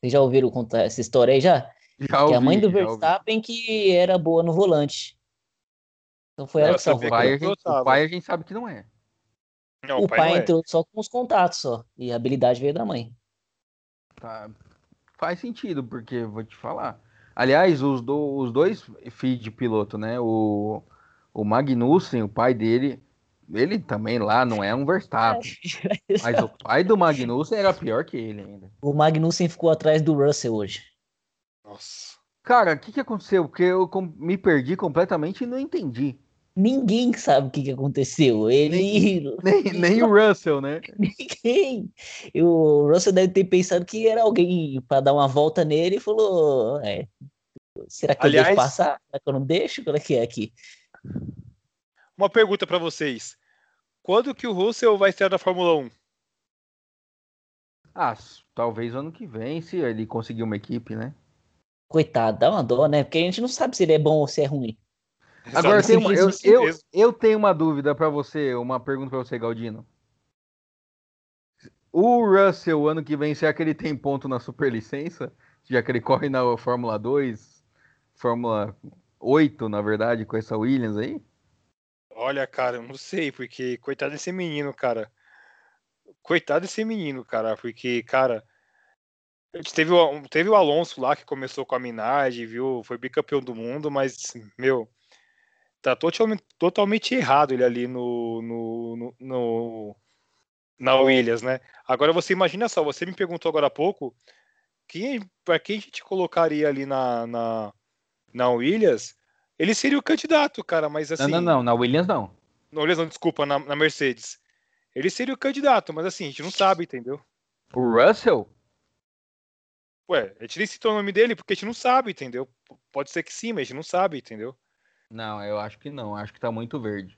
Vocês já ouviram contar essa história aí já? Já ouvi, que a mãe do Verstappen que era boa no volante. Então foi ela que salvou. O pai, a gente, o pai a gente sabe que não é. Não, o, o pai, pai é. entrou é. só com os contatos só. E a habilidade veio da mãe. Tá. Faz sentido, porque vou te falar. Aliás, os, do, os dois filhos de piloto, né? O, o Magnussen, o pai dele, ele também lá não é um Verstappen. [LAUGHS] mas o pai do Magnussen era pior que ele ainda. O Magnussen ficou atrás do Russell hoje. Nossa. Cara, o que, que aconteceu? Porque eu me perdi completamente e não entendi. Ninguém sabe o que, que aconteceu. Ele. Nem, [LAUGHS] nem, nem, o Russell, né? Ninguém. O Russell deve ter pensado que era alguém para dar uma volta nele e falou: é, será que Aliás, eu deixo passar? Será que eu não deixo? Como é que é aqui? Uma pergunta para vocês. Quando que o Russell vai ser da Fórmula 1? Ah, talvez ano que vem, se ele conseguir uma equipe, né? Coitado, dá uma dó, né? Porque a gente não sabe se ele é bom ou se é ruim. Agora tem uma, eu, eu, eu tenho uma dúvida para você, uma pergunta para você, Galdino. O Russell, ano que vem, será que ele tem ponto na superlicença? Já que ele corre na Fórmula 2, Fórmula 8, na verdade, com essa Williams aí? Olha, cara, eu não sei, porque coitado desse menino, cara. Coitado desse menino, cara, porque, cara, teve o, teve o Alonso lá que começou com a Minardi, viu? Foi bicampeão do mundo, mas, meu, tá totalmente, totalmente errado ele ali no, no, no, no, na Williams, né? Agora você imagina só, você me perguntou agora há pouco quem, para quem a gente colocaria ali na, na, na Williams, ele seria o candidato, cara, mas assim. Não, não, não, na Williams não. Na Williams não, desculpa, na, na Mercedes. Ele seria o candidato, mas assim, a gente não sabe, entendeu? O Russell? Ué, a gente nem citou o nome dele porque a gente não sabe, entendeu? Pode ser que sim, mas a gente não sabe, entendeu? Não, eu acho que não. Acho que tá muito verde.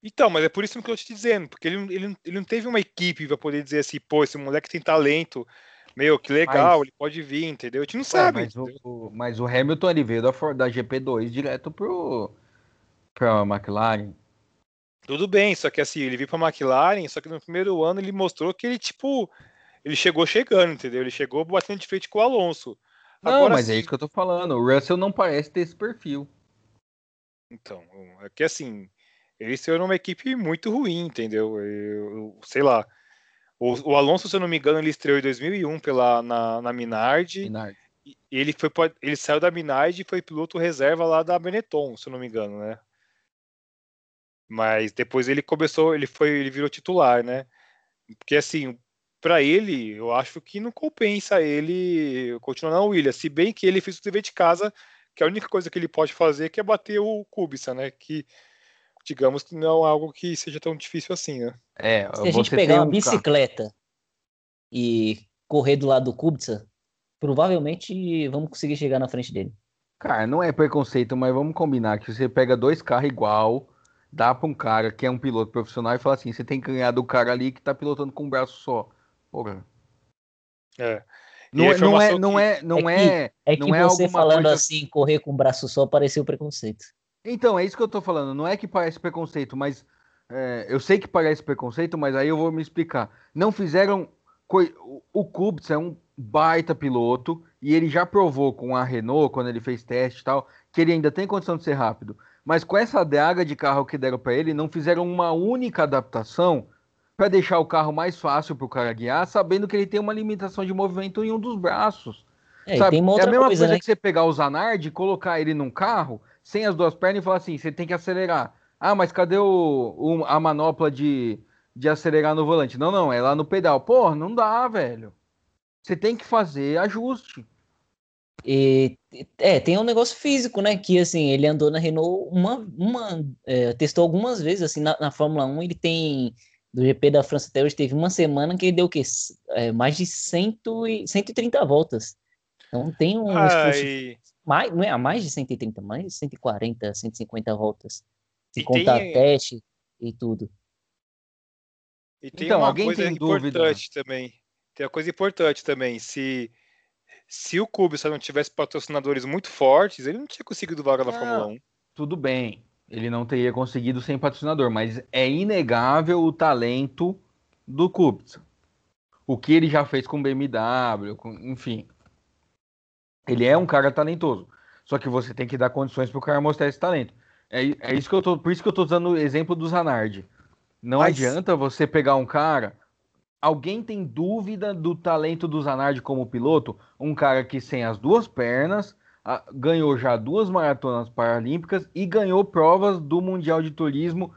Então, mas é por isso que eu tô te dizendo, porque ele, ele, ele não teve uma equipe pra poder dizer assim, pô, esse moleque tem talento, meu, que legal, mas... ele pode vir, entendeu? A gente não sabe. Mas o, mas o, Hamilton ele veio da, da GP2 direto pro, pra McLaren. Tudo bem, só que assim, ele veio pra McLaren, só que no primeiro ano ele mostrou que ele, tipo, ele chegou chegando, entendeu? Ele chegou batendo de frente com o Alonso. Não, Agora, mas é assim... é isso que eu tô falando. O Russell não parece ter esse perfil. Então, é que assim, eles eram uma equipe muito ruim, entendeu? Eu, eu, sei lá. O, o, Alonso, se eu não me engano, ele estreou em 2001 pela, na, na Minardi. Minardi. Ele, foi, ele saiu da Minardi e foi piloto reserva lá da Benetton, se eu não me engano, né? Mas depois ele começou, ele foi, ele virou titular, né? Porque assim, para ele, eu acho que não compensa ele continuar na Williams, se bem que ele fez o dever de casa, que a única coisa que ele pode fazer é que é bater o Kubica, né? Que digamos que não é algo que seja tão difícil assim, né? É, se a gente pegar uma um bicicleta carro. e correr do lado do Kubica, provavelmente vamos conseguir chegar na frente dele. Cara, não é preconceito, mas vamos combinar que você pega dois carros igual, dá para um cara que é um piloto profissional e fala assim: você tem que ganhar do cara ali que tá pilotando com um braço só. Porra. É. Não, é, não é, não é, não é, é, é que, é, que você falando coisa... assim, correr com o braço só pareceu preconceito. Então, é isso que eu tô falando. Não é que parece preconceito, mas é, eu sei que parece preconceito, mas aí eu vou me explicar. Não fizeram. O Kubica é um baita piloto e ele já provou com a Renault, quando ele fez teste e tal, que ele ainda tem condição de ser rápido. Mas com essa adaga de carro que deram para ele, não fizeram uma única adaptação para deixar o carro mais fácil para o cara guiar, sabendo que ele tem uma limitação de movimento em um dos braços. É, sabe? é a mesma coisa, né? que você pegar o Zanardi e colocar ele num carro sem as duas pernas e falar assim: você tem que acelerar. Ah, mas cadê o, o, a manopla de, de acelerar no volante? Não, não, é lá no pedal. Pô, não dá, velho. Você tem que fazer ajuste. E, é, tem um negócio físico, né? Que assim, ele andou na Renault uma. uma é, testou algumas vezes, assim, na, na, Fórmula 1, ele tem. Do GP da França até hoje, teve uma semana que ele deu o quê? É, mais de cento e, 130 voltas. Então tem um Ai. mais, não é mais de 130, mais de 140, 150 voltas. Se e contar tem... teste e tudo. E tem então, uma alguém coisa tem importante dúvida? também. Tem uma coisa importante também. Se se o Kubica não tivesse patrocinadores muito fortes, ele não tinha conseguido vaga na Fórmula 1. Tudo bem, ele não teria conseguido sem patrocinador, mas é inegável o talento do Kubica. O que ele já fez com BMW, com, enfim. Ele é um cara talentoso. Só que você tem que dar condições para o cara mostrar esse talento. É, é isso que eu tô, por isso que eu estou usando o exemplo do Zanardi. Não mas... adianta você pegar um cara Alguém tem dúvida do talento do Zanardi como piloto? Um cara que sem as duas pernas ganhou já duas maratonas paralímpicas e ganhou provas do Mundial de Turismo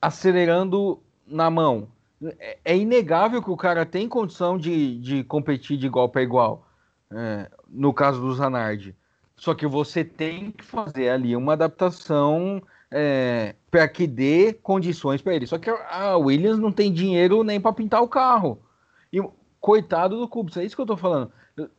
acelerando na mão. É, é inegável que o cara tem condição de, de competir de igual para igual, é, no caso do Zanardi. Só que você tem que fazer ali uma adaptação é, para que dê condições para ele. Só que a Williams não tem dinheiro nem para pintar o carro. E coitado do Kubica, é isso que eu tô falando.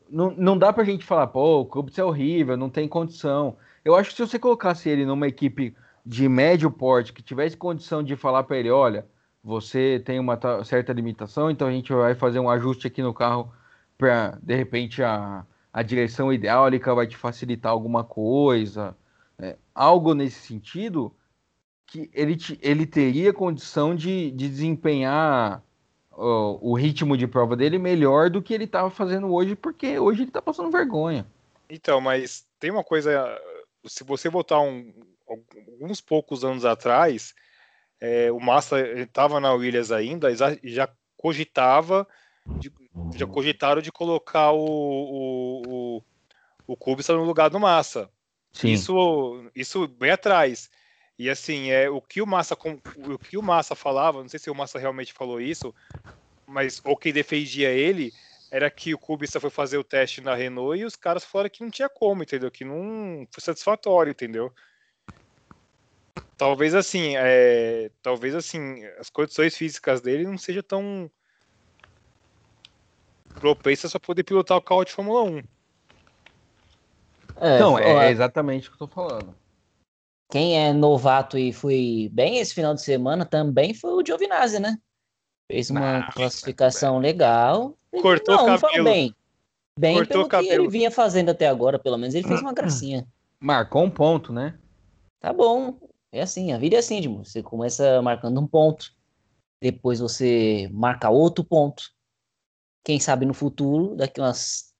Não, não dá pra gente falar, pô, o Kubica é horrível, não tem condição. Eu acho que se você colocasse ele numa equipe de médio porte, que tivesse condição de falar para ele, olha, você tem uma certa limitação, então a gente vai fazer um ajuste aqui no carro para, de repente, a, a direção hidráulica vai te facilitar alguma coisa é, algo nesse sentido, que ele, ele teria condição de, de desempenhar o ritmo de prova dele melhor do que ele estava fazendo hoje, porque hoje ele está passando vergonha. Então, mas tem uma coisa, se você voltar um, alguns poucos anos atrás, é, o Massa estava na Williams ainda, já, já cogitava, de, já cogitaram de colocar o, o, o, o Kubica no lugar do Massa. Sim. Isso, isso bem atrás. E assim, é o que o Massa o que o Massa falava, não sei se o Massa realmente falou isso, mas o que defendia ele era que o Kubica foi fazer o teste na Renault e os caras falaram que não tinha como, entendeu? Que não foi satisfatório, entendeu? Talvez assim, é, talvez assim, as condições físicas dele não seja tão propensas para poder pilotar o carro de Fórmula 1. É, não, é, é exatamente o que eu tô falando. Quem é novato e foi bem esse final de semana também foi o Giovinazzi, né? Fez uma não, classificação legal. Cortou não, o cabelo. bem. Bem Cortou pelo que ele vinha fazendo até agora, pelo menos ele fez uma gracinha. Marcou um ponto, né? Tá bom. É assim, a vida é assim, Dimo. Você começa marcando um ponto, depois você marca outro ponto. Quem sabe no futuro, daqui umas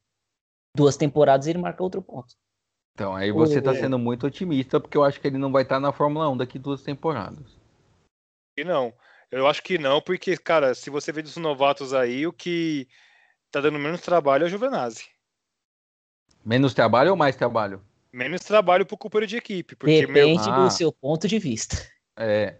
duas temporadas, ele marca outro ponto. Então, aí você está sendo muito otimista, porque eu acho que ele não vai estar tá na Fórmula 1 daqui duas temporadas. não. Eu acho que não, porque, cara, se você vê dos novatos aí, o que tá dando menos trabalho é o Juvenazzi. Menos trabalho ou mais trabalho? Menos trabalho pro companheiro de equipe. Porque, Depende meu... do ah. seu ponto de vista. É.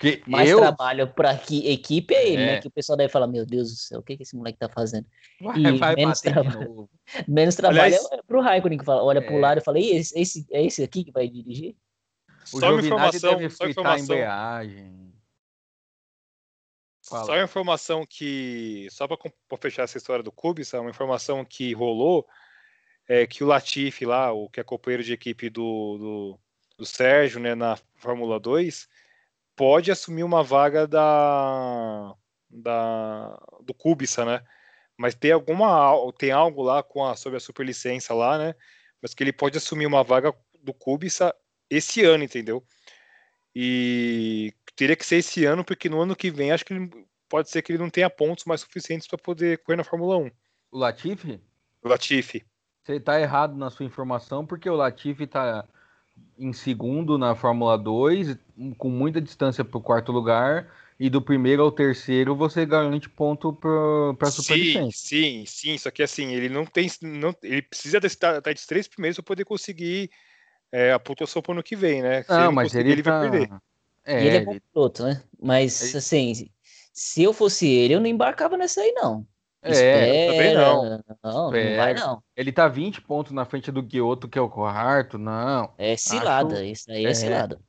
Porque mais eu... trabalho para que equipe é ele, né? é. né? Que o pessoal deve falar, meu Deus do céu, o que, que esse moleque tá fazendo? Vai, vai menos, [LAUGHS] trabalho menos trabalho Aliás... é pro Raikkonen que fala, olha é. pro lado e fala, esse, esse, é esse aqui que vai dirigir? O só uma informação, deve só informação. embreagem. Fala. Só uma informação que, só para fechar essa história do Kubica, uma informação que rolou é que o Latifi lá, o que é companheiro de equipe do, do, do Sérgio, né, na Fórmula 2, pode assumir uma vaga da, da do Kubica, né? Mas tem alguma tem algo lá com a sobre a superlicença lá, né? Mas que ele pode assumir uma vaga do Kubica esse ano, entendeu? E teria que ser esse ano, porque no ano que vem acho que ele, pode ser que ele não tenha pontos mais suficientes para poder correr na Fórmula 1. O Latifi? O Latifi. Você está errado na sua informação, porque o Latifi está em segundo na Fórmula 2, com muita distância para o quarto lugar, e do primeiro ao terceiro você garante ponto para a superlicença. Sim, sim, sim. Só que assim, ele não tem. Não, ele precisa estar entre os três primeiros para poder conseguir é, a pontuação para o ano que vem, né? Se não, ele mas ele, ele tá... vai perder. É, e ele é bom piloto, né? Mas ele... assim, se eu fosse ele, eu não embarcava nessa aí, não. É, também não. Não, não vai não. Ele tá 20 pontos na frente do Guioto, que é o quarto, não. É cilada, Acho... isso aí é, é cilada.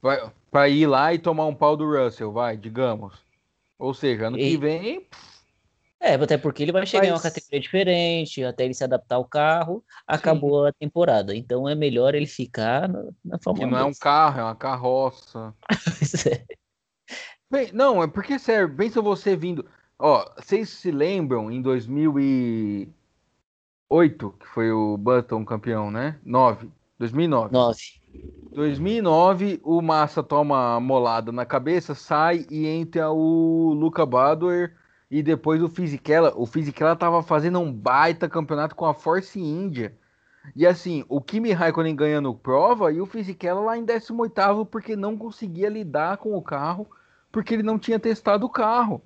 Vai, pra ir lá e tomar um pau do Russell, vai, digamos. Ou seja, ano e... que vem. É, até porque ele vai chegar Mas... em uma categoria diferente, até ele se adaptar ao carro, acabou Sim. a temporada. Então é melhor ele ficar na, na Fórmula Que não 2. é um carro, é uma carroça. [LAUGHS] é. Bem, não, é porque, sério, pensa você vindo. Ó, vocês se lembram em 2008, que foi o Button campeão, né? 9. 2009. 9. 2009, o Massa toma molada na cabeça, sai e entra o Luca Badoer e depois o Fisichella. O Fisichella tava fazendo um baita campeonato com a Force India. E assim, o Kimi Raikkonen ganhando prova e o Fisichella lá em 18 porque não conseguia lidar com o carro, porque ele não tinha testado o carro.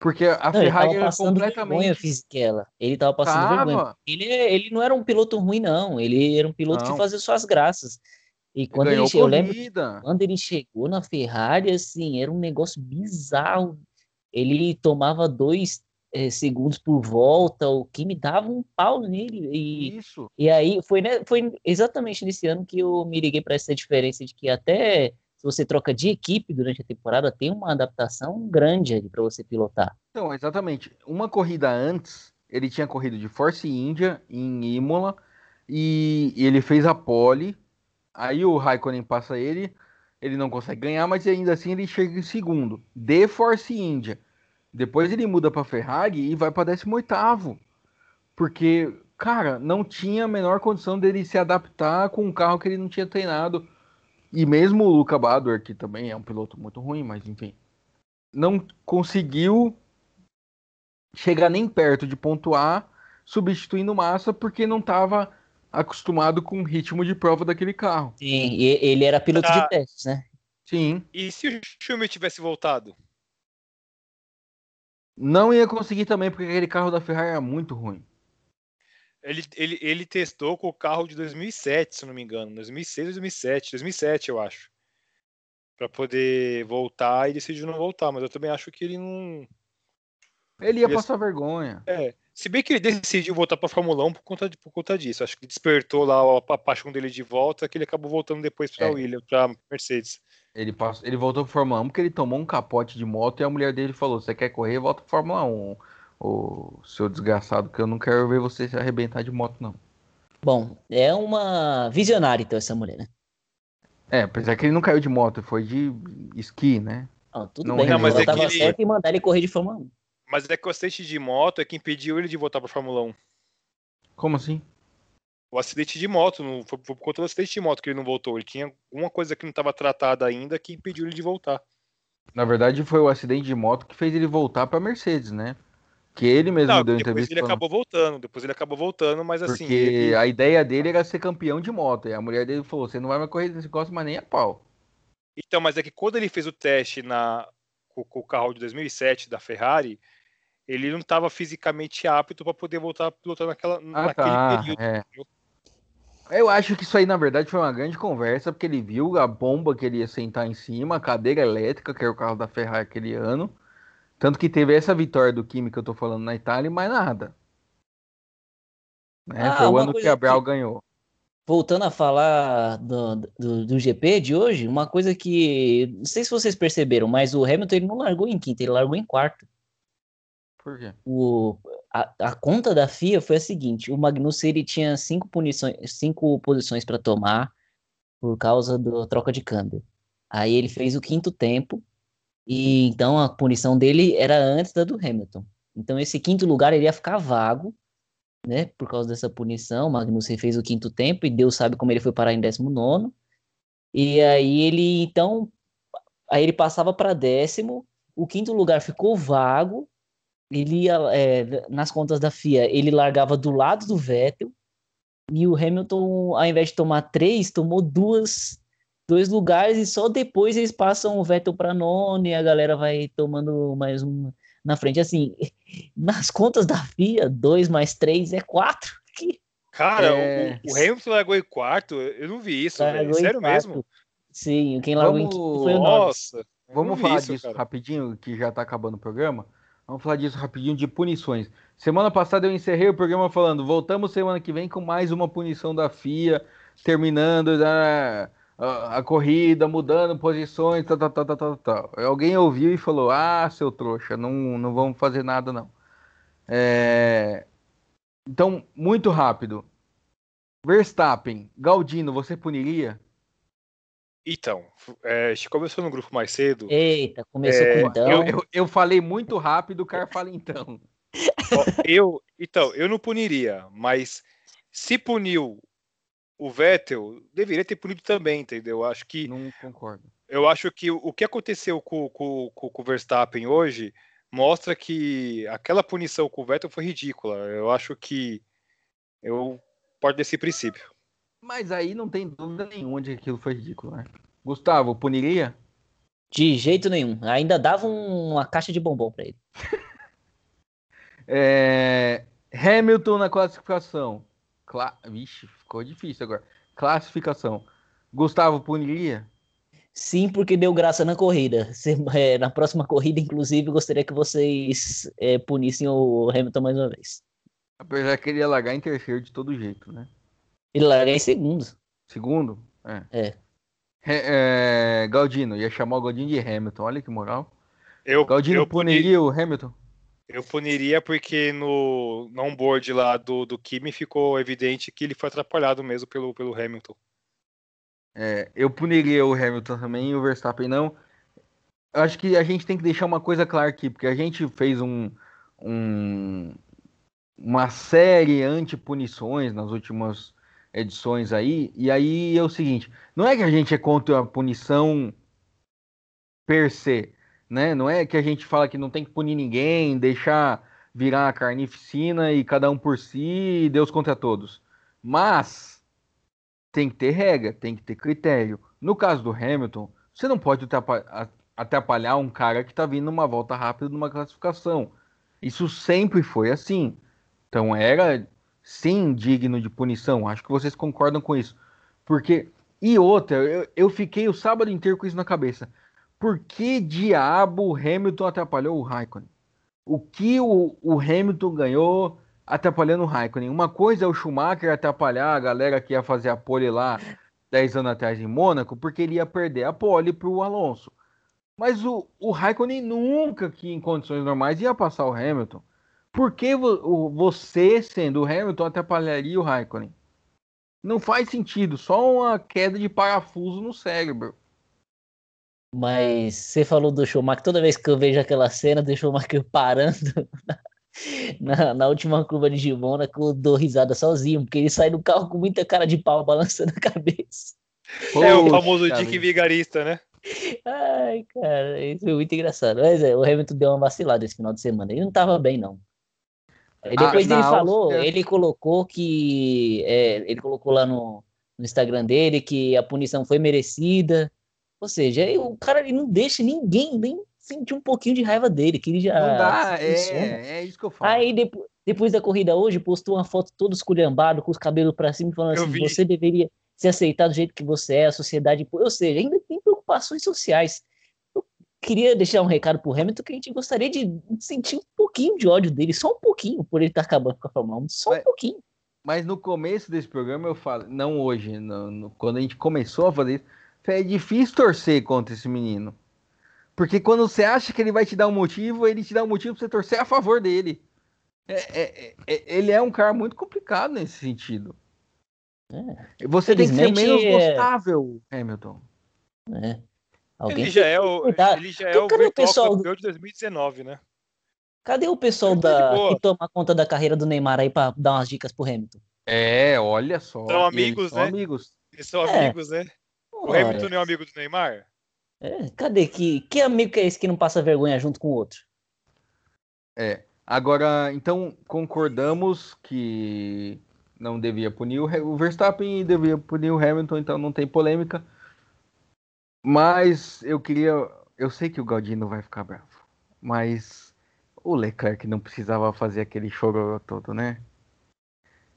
Porque a não, Ferrari era completamente. Fisichella. Ele tava passando tava. vergonha. Ele, ele não era um piloto ruim, não. Ele era um piloto não. que fazia suas graças. E quando ele, ele chegou, quando ele chegou na Ferrari, assim, era um negócio bizarro. Ele tomava dois é, segundos por volta, o que me dava um pau nele. E, Isso. E aí foi, né, foi exatamente nesse ano que eu me liguei para essa diferença de que até se você troca de equipe durante a temporada, tem uma adaptação grande para você pilotar. Então, exatamente. Uma corrida antes, ele tinha corrido de Force India em Imola e ele fez a pole. Aí o Raikkonen passa ele, ele não consegue ganhar, mas ainda assim ele chega em segundo, de Force India. Depois ele muda para Ferrari e vai para 18º. Porque, cara, não tinha a menor condição dele se adaptar com um carro que ele não tinha treinado e mesmo o Luca Badoer, que também é um piloto muito ruim, mas enfim, não conseguiu chegar nem perto de pontuar, substituindo Massa, porque não estava acostumado com o ritmo de prova daquele carro. Sim, e ele era piloto ah, de testes, né? Sim. E se o Schumi tivesse voltado? Não ia conseguir também, porque aquele carro da Ferrari era muito ruim. Ele, ele, ele testou com o carro de 2007, se não me engano. 2006, 2007. 2007, eu acho. Para poder voltar e decidiu não voltar. Mas eu também acho que ele não. Ele ia ele... passar vergonha. É. Se bem que ele decidiu voltar para Fórmula 1 por conta, por conta disso. Acho que despertou lá a, a paixão dele de volta, que ele acabou voltando depois para é. Williams, para Mercedes. Ele, passou, ele voltou para Fórmula 1 porque ele tomou um capote de moto e a mulher dele falou: Você quer correr? Volta para Fórmula 1 o seu desgraçado, que eu não quero ver você se arrebentar de moto, não. Bom, é uma visionária, então, essa mulher, né? É, apesar que ele não caiu de moto, foi de esqui, né? Ah, tudo não bem, não, mas ela é tava ele... certo e mandar ele correr de Fórmula 1. Mas é que o acidente de moto é que impediu ele de voltar pra Fórmula 1. Como assim? O acidente de moto, não, foi por conta do acidente de moto que ele não voltou. Ele tinha alguma coisa que não estava tratada ainda que impediu ele de voltar. Na verdade, foi o acidente de moto que fez ele voltar para Mercedes, né? Que ele mesmo não, deu depois entrevista. Depois ele acabou voltando, depois ele acabou voltando, mas assim. Porque ele... a ideia dele era ser campeão de moto. E a mulher dele falou: você não vai mais correr nesse negócio, mas nem a pau. Então, mas é que quando ele fez o teste na, com, com o carro de 2007 da Ferrari, ele não estava fisicamente apto para poder voltar a pilotar naquela, ah, naquele tá, período. É. Eu acho que isso aí, na verdade, foi uma grande conversa, porque ele viu a bomba que ele ia sentar em cima, a cadeira elétrica, que era o carro da Ferrari aquele ano. Tanto que teve essa vitória do Kimi que eu tô falando na Itália e mais nada. Né? Ah, foi o ano que Gabriel que... ganhou. Voltando a falar do, do, do, GP de hoje, uma coisa que. Não sei se vocês perceberam, mas o Hamilton ele não largou em quinta, ele largou em quarto. Por quê? O, a, a conta da FIA foi a seguinte: o Magnussen ele tinha cinco, punições, cinco posições para tomar por causa da troca de câmbio. Aí ele fez o quinto tempo, e então a punição dele era antes da do Hamilton. Então esse quinto lugar ele ia ficar vago, né? Por causa dessa punição. Magnussen fez o quinto tempo e Deus sabe como ele foi parar em 19. E aí ele então. Aí ele passava para décimo, o quinto lugar ficou vago ele ia, é, nas contas da FIA, ele largava do lado do Vettel e o Hamilton, ao invés de tomar três, tomou duas, dois lugares e só depois eles passam o Vettel para nono e a galera vai tomando mais um na frente. Assim, [LAUGHS] nas contas da FIA, dois mais três é quatro. [LAUGHS] Cara, é... o, o, Hamilton largou em quarto, eu não vi isso, sério mesmo? Sim, quem largou Vamos... em quinto foi o Nossa, Vamos falar isso, disso cara. rapidinho, que já tá acabando o programa. Vamos falar disso rapidinho de punições. Semana passada eu encerrei o programa falando, voltamos semana que vem com mais uma punição da FIA, terminando né, a, a, corrida, mudando posições, tal, tal, tal, tal, tal. Alguém ouviu e falou, ah, seu trouxa, não, não vamos fazer nada não. É... Então, muito rápido. Verstappen, Galdino, você puniria? Então, é, a gente começou no grupo mais cedo. Eita, começou é, com então. Eu, eu, eu, falei muito rápido, o cara fala então. eu, então, eu não puniria, mas se puniu o Vettel, deveria ter punido também, entendeu? Acho que. Não concordo. Eu acho que o que aconteceu com, com, com o Verstappen hoje mostra que aquela punição com o Vettel foi ridícula. Eu acho que eu pode desse princípio. Mas aí não tem dúvida nenhuma de que aquilo foi ridículo, né? Gustavo, puniria? De jeito nenhum. Ainda dava um, uma caixa de bombom para ele. [LAUGHS] é... Hamilton na classificação. Cla... Vixe, ficou difícil agora. Classificação. Gustavo puniria? Sim, porque deu graça na corrida. é, na próxima corrida, inclusive, gostaria que vocês é, punissem o Hamilton mais uma vez. Apesar que ele ia largar em terceiro de todo jeito, né? Ele larga em segundo. Segundo? É. é. é Galdino, ia chamar o Galdino de Hamilton, olha que moral. Eu, Galdino eu puniria o Hamilton? Eu puniria porque no, no onboard lá do, do Kimi ficou evidente que ele foi atrapalhado mesmo pelo, pelo Hamilton. É, eu puniria o Hamilton também e o Verstappen não. Acho que a gente tem que deixar uma coisa clara aqui, porque a gente fez um, um uma série anti-punições nas últimas edições aí, e aí é o seguinte, não é que a gente é contra a punição per se, né? Não é que a gente fala que não tem que punir ninguém, deixar virar a carnificina e cada um por si Deus contra todos. Mas tem que ter regra, tem que ter critério. No caso do Hamilton, você não pode atrapalhar um cara que está vindo numa volta rápida numa classificação. Isso sempre foi assim. Então era sim digno de punição. Acho que vocês concordam com isso. Porque. E outra, eu, eu fiquei o sábado inteiro com isso na cabeça. Por que diabo o Hamilton atrapalhou o Raikkonen? O que o, o Hamilton ganhou atrapalhando o Raikkonen? Uma coisa é o Schumacher atrapalhar a galera que ia fazer a pole lá 10 anos atrás em Mônaco, porque ele ia perder a pole para o Alonso. Mas o, o Raikkonen nunca, que em condições normais, ia passar o Hamilton. Por que você, sendo o Hamilton, atrapalharia o Raikkonen? Não faz sentido, só uma queda de parafuso no cérebro. Mas você falou do Schumacher, toda vez que eu vejo aquela cena do Schumacher [LAUGHS] parando na, na última curva de Gimona, eu dou risada sozinho, porque ele sai do carro com muita cara de pau balançando a cabeça. é o famoso Dick Vigarista, né? Ai, cara, isso é muito engraçado. Mas é, o Hamilton deu uma vacilada esse final de semana. Ele não tava bem, não. E depois ah, ele falou, ele colocou que. É, ele colocou lá no, no, Instagram dele que a punição foi merecida, Ou seja, o cara ele não deixa ninguém nem sentir um pouquinho de raiva dele, que ele já. Não dá, é, é isso que eu falo. Aí depois, depois da corrida hoje, postou uma foto todo esculhambado, com os cabelos para cima, falando eu assim: vi. você deveria se aceitar do jeito que você é, a sociedade. Ou seja, ainda tem preocupações sociais. Eu queria deixar um recado pro Hamilton que a gente gostaria de sentir um pouquinho de ódio dele, só um pouquinho, por ele estar tá acabando com a Fórmula 1, só um pouquinho. Mas no começo desse programa eu falo, não hoje, no, no, quando a gente começou a fazer isso, é difícil torcer contra esse menino. Porque quando você acha que ele vai te dar um motivo, ele te dá um motivo pra você torcer a favor dele. É, é, é, ele é um cara muito complicado nesse sentido. É. Você tem que ser menos é- gostável, Hamilton. É. Alguém ele já é o, ele já é o o pessoal de 2019, né? Cadê o pessoal da, que toma conta da carreira do Neymar aí pra dar umas dicas pro Hamilton? É, olha só. São amigos, né? São amigos. Eles são é. amigos, né? O Hamilton não é amigo do Neymar? É, cadê? Que, que amigo que é esse que não passa vergonha junto com o outro? É. Agora, então, concordamos que não devia punir o, Verstappen e devia punir o Hamilton, então não tem polêmica. Mas eu queria. Eu sei que o Galdino vai ficar bravo, mas o Leclerc não precisava fazer aquele choro todo, né?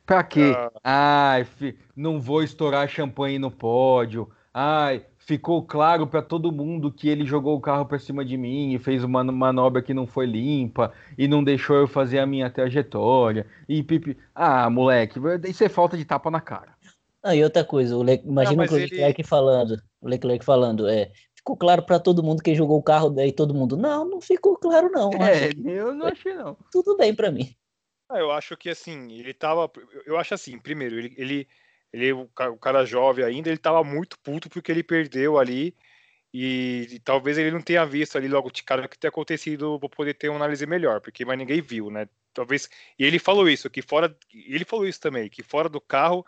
Pra quê? Ah. Ai, fi, não vou estourar champanhe no pódio. Ai, ficou claro para todo mundo que ele jogou o carro para cima de mim e fez uma manobra que não foi limpa e não deixou eu fazer a minha trajetória. E pipi. Ah, moleque, isso é falta de tapa na cara. Ah, e outra coisa, o Le... imagina não, o Leclerc ele... falando, o Leclerc falando, é, ficou claro para todo mundo que jogou o carro daí todo mundo. Não, não ficou claro não. É, eu não achei não. Tudo bem para mim. Ah, eu acho que assim, ele tava, eu acho assim, primeiro, ele, ele ele, o cara jovem ainda, ele tava muito puto porque ele perdeu ali. E, e, talvez ele não tenha visto ali logo de cara o que tem acontecido para poder ter uma análise melhor, porque mas ninguém viu, né? Talvez. E ele falou isso, que fora. Ele falou isso também, que fora do carro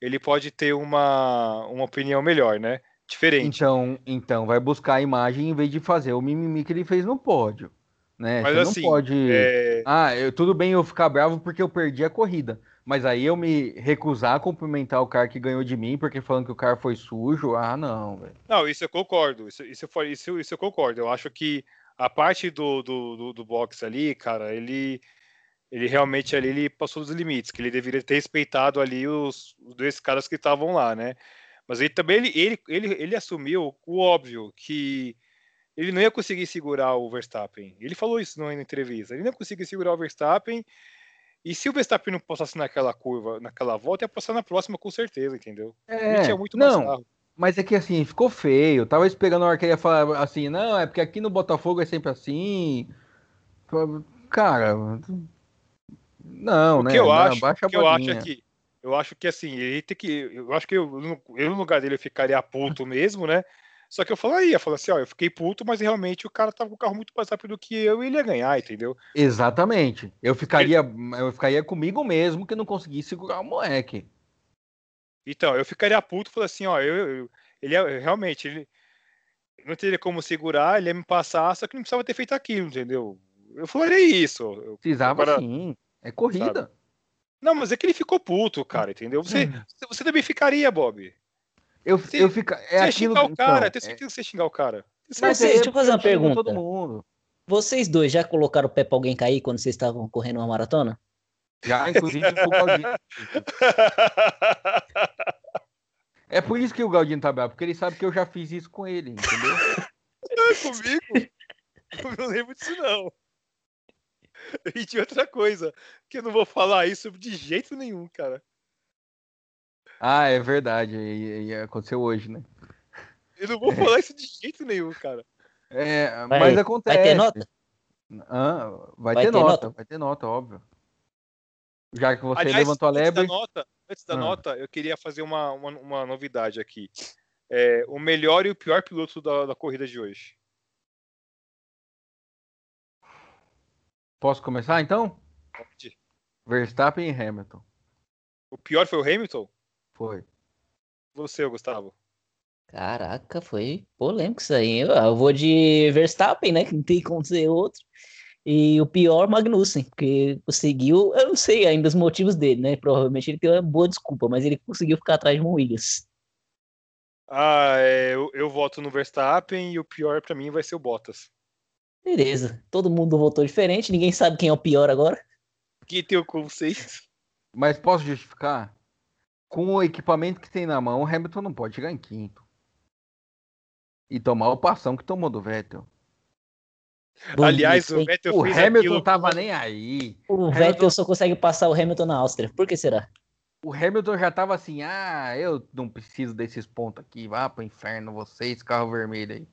ele pode ter uma, uma opinião melhor, né? Diferente. Então, então, vai buscar a imagem em vez de fazer o mimimi que ele fez no pódio. Né? Mas Você assim, não pode. É... Ah, eu, tudo bem eu ficar bravo porque eu perdi a corrida. Mas aí eu me recusar a cumprimentar o cara que ganhou de mim porque falando que o cara foi sujo, ah, não, velho. Não, isso eu concordo. Isso, isso, isso, isso eu concordo. Eu acho que a parte do, do, do, do box ali, cara, ele, ele realmente ali ele passou dos limites, que ele deveria ter respeitado ali os, os dois caras que estavam lá, né? Mas ele também ele, ele, ele, ele assumiu o óbvio que ele não ia conseguir segurar o Verstappen. Ele falou isso na entrevista. Ele não ia conseguir segurar o Verstappen e se o Verstappen não passasse naquela curva, naquela volta, ia passar na próxima com certeza, entendeu? É, tinha muito mais não, carro. Mas é que assim, ficou feio. Tava esperando a hora que ele ia falar assim, não, é porque aqui no Botafogo é sempre assim. Cara, não, o né? Que eu não, acho, baixa o que eu acho é que eu acho que assim, ele tem que. Eu acho que eu, eu no lugar dele eu ficaria puto mesmo, né? Só que eu falaria, falo assim, ó, eu fiquei puto, mas realmente o cara tava com o carro muito mais rápido do que eu e ele ia ganhar, entendeu? Exatamente. Eu ficaria, eu ficaria comigo mesmo que não conseguisse segurar o moleque. Então, eu ficaria puto, falei assim, ó, eu, eu ele é, realmente, ele não teria como segurar, ele ia me passar, só que não precisava ter feito aquilo, entendeu? Eu falaria isso. Eu, precisava agora, sim, é corrida. Sabe? Não, mas é que ele ficou puto, cara, entendeu? Você, hum. você também ficaria, Bob. Eu, você, eu fico. É você xingar o cara, então, tenho certeza que você xingar o cara. Mas, é, deixa eu fazer uma pergunta. Todo mundo. Vocês dois já colocaram o pé pra alguém cair quando vocês estavam correndo uma maratona? Já, inclusive o Galdino. É por isso que o Galdino tá bravo, porque ele sabe que eu já fiz isso com ele, entendeu? [LAUGHS] Não, é comigo? Eu não lembro disso, não. E de outra coisa, que eu não vou falar isso de jeito nenhum, cara. Ah, é verdade. E, e aconteceu hoje, né? [LAUGHS] Eu não vou é. falar isso de jeito nenhum, cara. É, vai, mas acontece. Vai ter nota? Ah, vai, vai ter, ter nota, nota, vai ter nota, óbvio. Já que você Aliás, levantou a lebre. Antes da nota, antes da ah. nota eu queria fazer uma, uma, uma novidade aqui. É, o melhor e o pior piloto da, da corrida de hoje. Posso começar então? Pode. Verstappen e Hamilton. O pior foi o Hamilton? Foi. Você, Gustavo. Caraca, foi polêmico isso aí. Eu vou de Verstappen, né? Que não tem como ser outro. E o pior, Magnussen, porque conseguiu, eu não sei ainda os motivos dele, né? Provavelmente ele tem uma boa desculpa, mas ele conseguiu ficar atrás de um Williams. Ah, é, eu, eu voto no Verstappen e o pior para mim vai ser o Bottas. Beleza. Todo mundo votou diferente, ninguém sabe quem é o pior agora. Quem tem o conceito? Mas posso justificar? Com o equipamento que tem na mão, o Hamilton não pode chegar em quinto. E tomar o passão que tomou do Vettel. Bonito, Aliás, o Vettel o fez Hamilton aquilo... tava nem aí. O Hamilton... Vettel só consegue passar o Hamilton na Áustria. Por que será? O Hamilton já tava assim, ah, eu não preciso desses pontos aqui, vá pro inferno vocês, carro vermelho aí.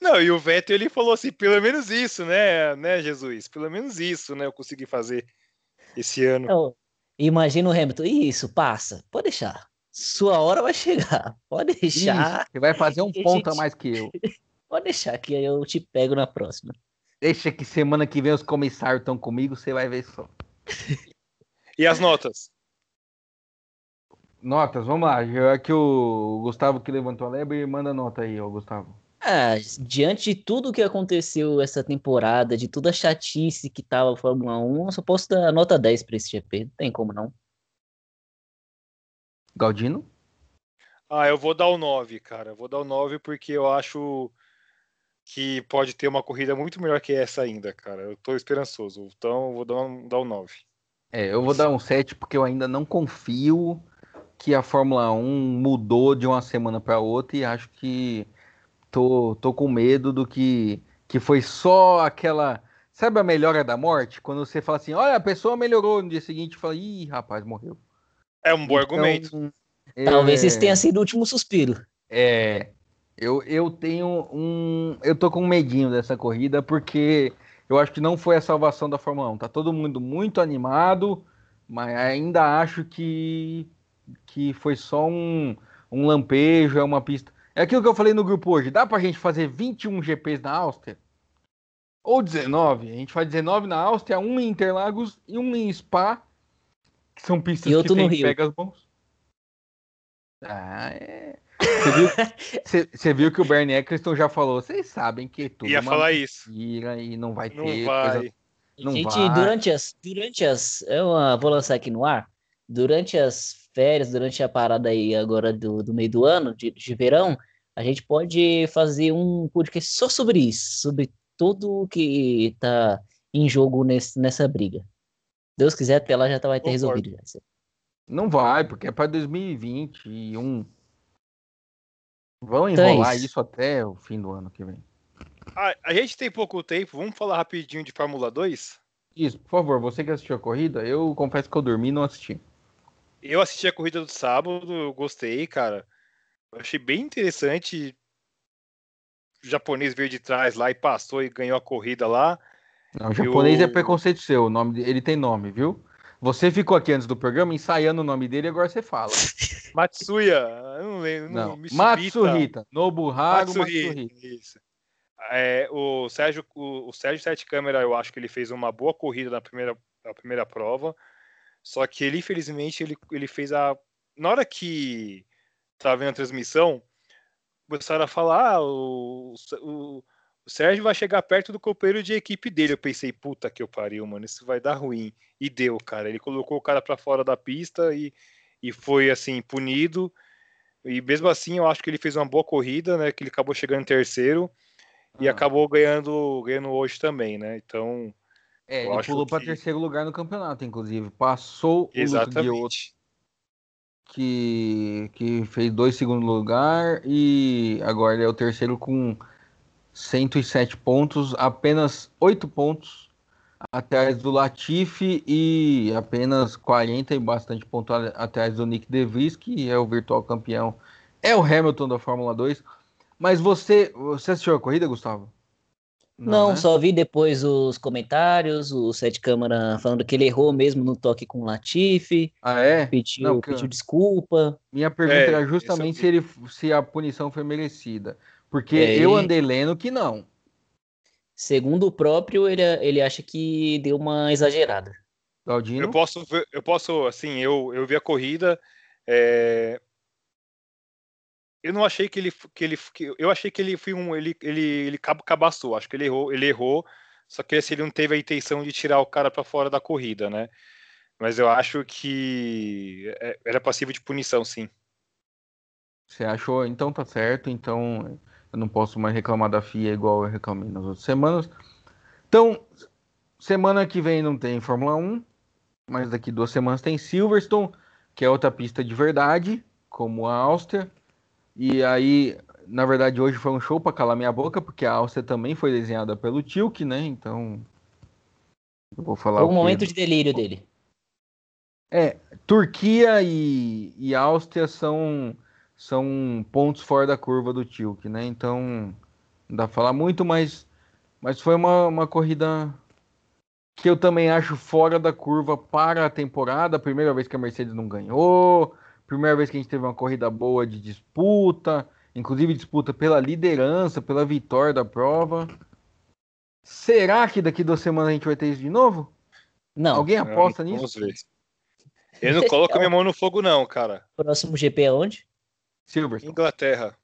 Não, e o Vettel ele falou assim, pelo menos isso, né, né, Jesus? Pelo menos isso, né, eu consegui fazer esse ano. Então, imagina o Hamilton, isso, passa, pode deixar. Sua hora vai chegar, [LAUGHS] pode deixar. você vai fazer um ponto a mais que eu. [LAUGHS] Pode deixar que eu te pego na próxima. Deixa que semana que vem os comissários estão comigo, você vai ver só. [LAUGHS] e as notas? Notas, vamos lá. É que o Gustavo que levantou a lebre, manda nota aí, ó, Gustavo. Ah, diante de tudo que aconteceu essa temporada, de toda a chatice que tava a Fórmula 1, eu só posso dar nota 10 para esse GP. Não tem como não. Galdino? Ah, eu vou dar o 9, cara. Eu vou dar o 9 porque eu acho que pode ter uma corrida muito melhor que essa ainda, cara. Eu tô esperançoso. Então eu vou dar um, dar um 9. É, eu vou dar um 7 porque eu ainda não confio que a Fórmula 1 mudou de uma semana para outra e acho que tô, tô com medo do que, que foi só aquela. Sabe a melhora da morte? Quando você fala assim, olha, a pessoa melhorou no dia seguinte, fala, ih, rapaz, morreu. É um bom então, argumento. É... Talvez esse tenha sido o último suspiro. É. Eu, eu tenho um. Eu tô com um medinho dessa corrida, porque eu acho que não foi a salvação da Fórmula 1. Tá todo mundo muito animado, mas ainda acho que, que foi só um, um lampejo, é uma pista. É aquilo que eu falei no grupo hoje. Dá pra gente fazer 21 GPs na Áustria? Ou 19? A gente faz 19 na Áustria, um em Interlagos e um em Spa, que são pistas e que tem pegas bons. Ah, é. Você viu, [LAUGHS] viu, que o Bernie Eccleston já falou, vocês sabem que tudo Ia falar isso. e não vai não ter. Vai. Coisa... Não Gente, vai. durante as. Durante as. Eu vou lançar aqui no ar. Durante as férias, durante a parada aí agora do, do meio do ano, de, de verão, a gente pode fazer um podcast só sobre isso, sobre tudo que tá em jogo nesse, nessa briga. Deus quiser, até lá já tá, vai ter Concordo. resolvido. Já. Não vai, porque é para 2021. Vão então é enrolar isso. isso. até o fim do ano que vem. A, a gente tem pouco tempo, vamos falar rapidinho de Fórmula 2? Isso, por favor, você que assistiu a corrida, eu confesso que eu dormi e não assisti. Eu assisti a corrida do sábado, gostei, cara. Eu achei bem interessante. O japonês veio de trás lá e passou e ganhou a corrida lá. Não, o japonês é preconceito seu, o nome ele tem nome, viu? Você ficou aqui antes do programa ensaiando o nome dele e agora você fala. [LAUGHS] Matsuya, eu não lembro. Não, Matsuhita. Nobuharu Matsuhita. Matsuhita. Isso. É, o Sérgio, o, o Sérgio Sete Câmara, eu acho que ele fez uma boa corrida na primeira, na primeira prova. Só que ele, infelizmente, ele, ele fez a. Na hora que estava vendo a transmissão, começaram a falar: ah, o, o, o, Sérgio vai chegar perto do companheiro de equipe dele. Eu pensei, puta que eu pariu, mano, isso vai dar ruim. E deu, cara. Ele colocou o cara para fora da pista e, e foi, assim, punido. E mesmo assim, eu acho que ele fez uma boa corrida, né? Que ele acabou chegando em terceiro e ah. acabou ganhando, ganhando hoje também, né? Então. É, ele pulou que... para terceiro lugar no campeonato, inclusive. Passou Exatamente. o Luke que, que fez dois segundo lugar e agora ele é o terceiro com 107 pontos, apenas 8 pontos atrás do Latifi e apenas 40 e bastante pontos atrás do Nick DeVries, que é o virtual campeão, é o Hamilton da Fórmula 2. Mas você, você assistiu a corrida, Gustavo? Não, Não né? só vi depois os comentários, o Sete Câmara falando que ele errou mesmo no toque com o Latifi. Ah, é? Pediu, Não, pediu desculpa. Minha pergunta é, era justamente se, ele, se a punição foi merecida. Porque é, eu andei lendo que não. Segundo o próprio, ele, ele acha que deu uma exagerada. Galdino? Eu posso, eu posso assim, eu, eu vi a corrida, é, eu não achei que ele que ele que, eu achei que ele foi um ele ele ele cabaçou, acho que ele errou, ele errou, só que esse ele não teve a intenção de tirar o cara para fora da corrida, né? Mas eu acho que é, era passivo de punição, sim. Você achou? Então tá certo. Então eu não posso mais reclamar da FIA igual eu reclamei nas outras semanas. Então, semana que vem não tem Fórmula 1, mas daqui duas semanas tem Silverstone, que é outra pista de verdade, como a Áustria. E aí, na verdade, hoje foi um show para calar minha boca, porque a Áustria também foi desenhada pelo Tilk, né? Então, eu vou falar. Foi um momento de delírio dele. É, Turquia e, e Áustria são são pontos fora da curva do Tilk, né? Então, não dá pra falar muito, mas, mas foi uma, uma corrida que eu também acho fora da curva para a temporada. Primeira vez que a Mercedes não ganhou, primeira vez que a gente teve uma corrida boa de disputa, inclusive disputa pela liderança, pela vitória da prova. Será que daqui duas semanas a gente vai ter isso de novo? Não. Alguém aposta nisso? Vamos ver. Eu não coloco minha mão no fogo, não, cara. Próximo GP é onde? Silverstone. Inglaterra.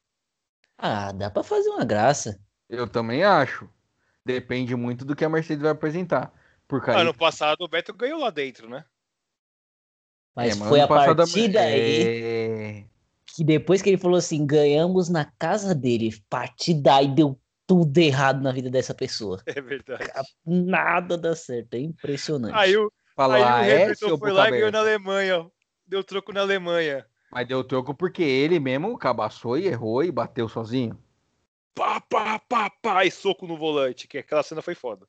Ah, dá para fazer uma graça. Eu também acho. Depende muito do que a Mercedes vai apresentar. Porque aí... Ano passado o Beto ganhou lá dentro, né? Mas, é, foi a partir daí é... que depois que ele falou assim, ganhamos na casa dele, partir daí deu tudo errado na vida dessa pessoa. [LAUGHS] É verdade. Nada dá certo, é impressionante. Aí o, Fala, aí o ah, é, Hamilton foi lá e ganhou na Alemanha. Deu troco na Alemanha. Mas deu troco porque ele mesmo cabaçou e errou e bateu sozinho. Pá, pá, pá, pá, e soco no volante, que aquela cena foi foda.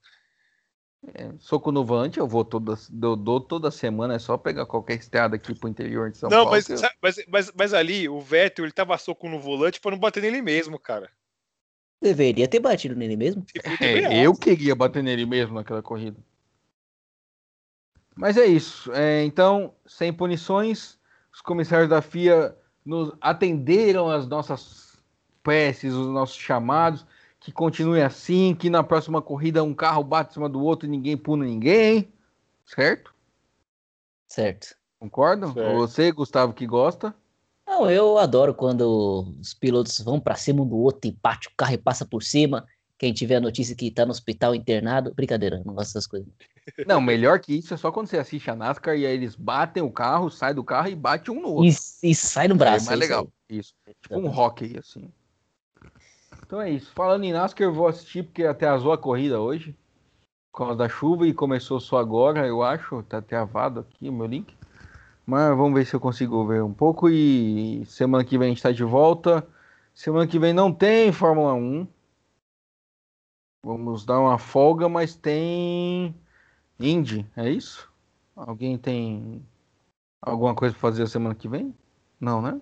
É, soco no volante, eu vou toda, eu dou toda semana, é só pegar qualquer estrada aqui pro interior de São não, Paulo. Não, mas, eu... mas, mas, mas, ali, o Vettel, ele tava soco no volante pra não bater nele mesmo, cara. Deveria ter batido nele mesmo. É, eu queria bater nele mesmo naquela corrida. Mas é isso. É, então, sem punições, os comissários da FIA nos atenderam às nossas preces, os nossos chamados, que continue assim, que na próxima corrida um carro bate em cima do outro e ninguém puna ninguém, certo? Certo. Concordam? Certo. Você, Gustavo, que gosta? Não, eu adoro quando os pilotos vão para cima um do outro e bate o carro e passa por cima. Quem tiver a notícia que tá no hospital internado, brincadeira, não gosto dessas coisas. Não, melhor que isso é só quando você assiste a NASCAR e aí eles batem o carro, sai do carro e bate um no outro. E, e sai no braço. É mais legal. Isso. Tipo um hockey, assim. Então é isso. Falando em NASCAR, eu vou assistir porque até azul a corrida hoje. Por causa da chuva e começou só agora, eu acho. Tá travado aqui o meu link. Mas vamos ver se eu consigo ver um pouco. E semana que vem a gente tá de volta. Semana que vem não tem Fórmula 1. Vamos dar uma folga, mas tem Indy, é isso? Alguém tem alguma coisa para fazer a semana que vem? Não, né?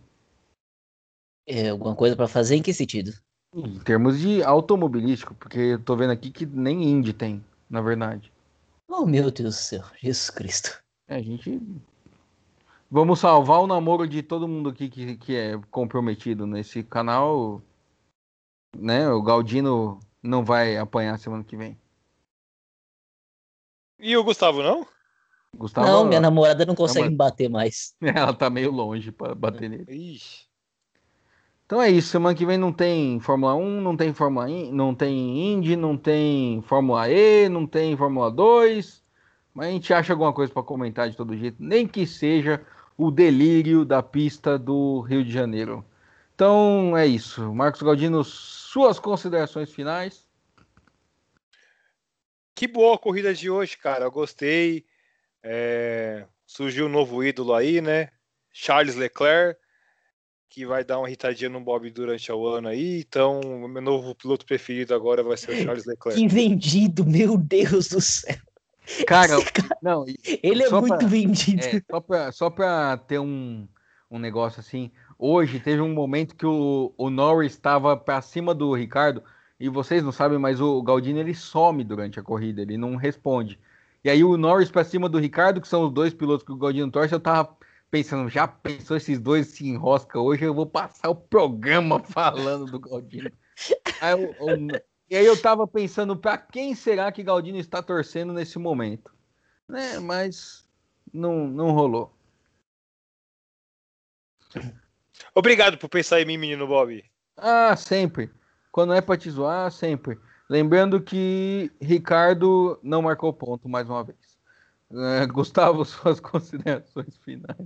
É, alguma coisa para fazer em que sentido? Em termos de automobilístico, porque eu tô vendo aqui que nem Indy tem, na verdade. Oh, meu Deus do céu, Jesus Cristo. É, a gente. Vamos salvar o namoro de todo mundo aqui que, que é comprometido nesse canal. Né? O Galdino não vai apanhar semana que vem. E o Gustavo não? Gustavo, não, minha namorada não consegue me bater mais. [LAUGHS] Ela tá meio longe para bater nele. Ixi. Então é isso, semana que vem não tem Fórmula 1, não tem Fórmula In, não tem Indy, não tem Fórmula E, não tem Fórmula 2, mas a gente acha alguma coisa para comentar de todo jeito, nem que seja o delírio da pista do Rio de Janeiro. Então é isso. Marcos Galdino, suas considerações finais. Que boa a corrida de hoje, cara. Eu gostei. É... Surgiu um novo ídolo aí, né? Charles Leclerc, que vai dar uma irritadinha no Bob durante o ano aí. Então, o meu novo piloto preferido agora vai ser o Charles [LAUGHS] Leclerc. Que vendido, meu Deus do céu. Cara, cara não. Ele é muito pra, vendido. É, só, pra, só pra ter um, um negócio assim, Hoje teve um momento que o, o Norris estava para cima do Ricardo e vocês não sabem, mas o Galdino ele some durante a corrida, ele não responde. E aí o Norris para cima do Ricardo, que são os dois pilotos que o Galdino torce, eu tava pensando, já pensou esses dois se enrosca hoje, eu vou passar o programa [LAUGHS] falando do Galdino. Aí eu, eu, e aí eu tava pensando, para quem será que Galdino está torcendo nesse momento? Né, mas não, não rolou. Obrigado por pensar em mim, menino Bob. Ah, sempre. Quando é pra te zoar, sempre. Lembrando que Ricardo não marcou ponto mais uma vez. É, Gustavo, [LAUGHS] suas considerações finais.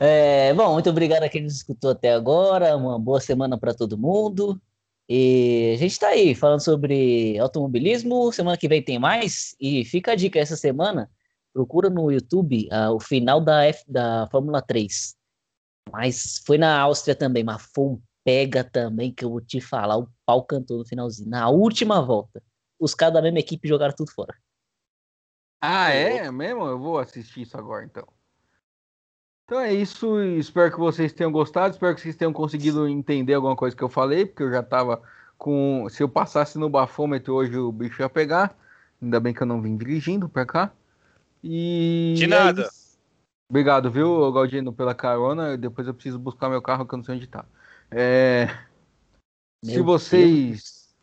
É, bom, muito obrigado a quem nos escutou até agora. Uma boa semana para todo mundo. E a gente está aí falando sobre automobilismo. Semana que vem tem mais. E fica a dica essa semana. Procura no YouTube uh, o final da, F, da Fórmula 3. Mas foi na Áustria também, mas foi um pega também que eu vou te falar. O pau cantou no finalzinho. Na última volta. Os caras da mesma equipe jogaram tudo fora. Ah, é mesmo? Eu vou assistir isso agora então. Então é isso, espero que vocês tenham gostado, espero que vocês tenham conseguido entender alguma coisa que eu falei, porque eu já tava com. Se eu passasse no bafômetro hoje o bicho ia pegar. Ainda bem que eu não vim dirigindo pra cá. E. De nada. É Obrigado, viu, Galdino, pela carona. Depois eu preciso buscar meu carro que eu não sei onde tá. É... Se vocês.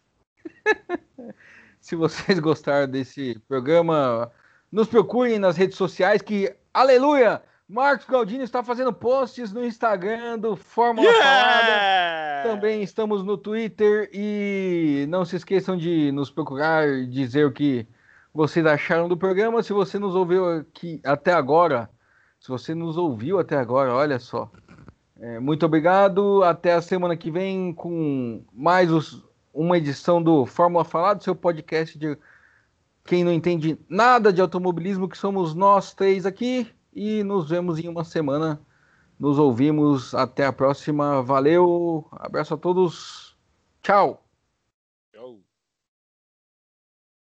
[LAUGHS] Se vocês gostaram desse programa, nos procurem nas redes sociais que, aleluia! Marcos Galdino está fazendo posts no Instagram do Fórmula yeah! Falada. Também estamos no Twitter e não se esqueçam de nos procurar, dizer o que vocês acharam do programa. Se você nos ouviu aqui até agora, se você nos ouviu até agora, olha só. É, muito obrigado. Até a semana que vem com mais os, uma edição do Fórmula Falada, seu podcast de quem não entende nada de automobilismo, que somos nós três aqui e nos vemos em uma semana. Nos ouvimos. Até a próxima. Valeu. Abraço a todos. Tchau.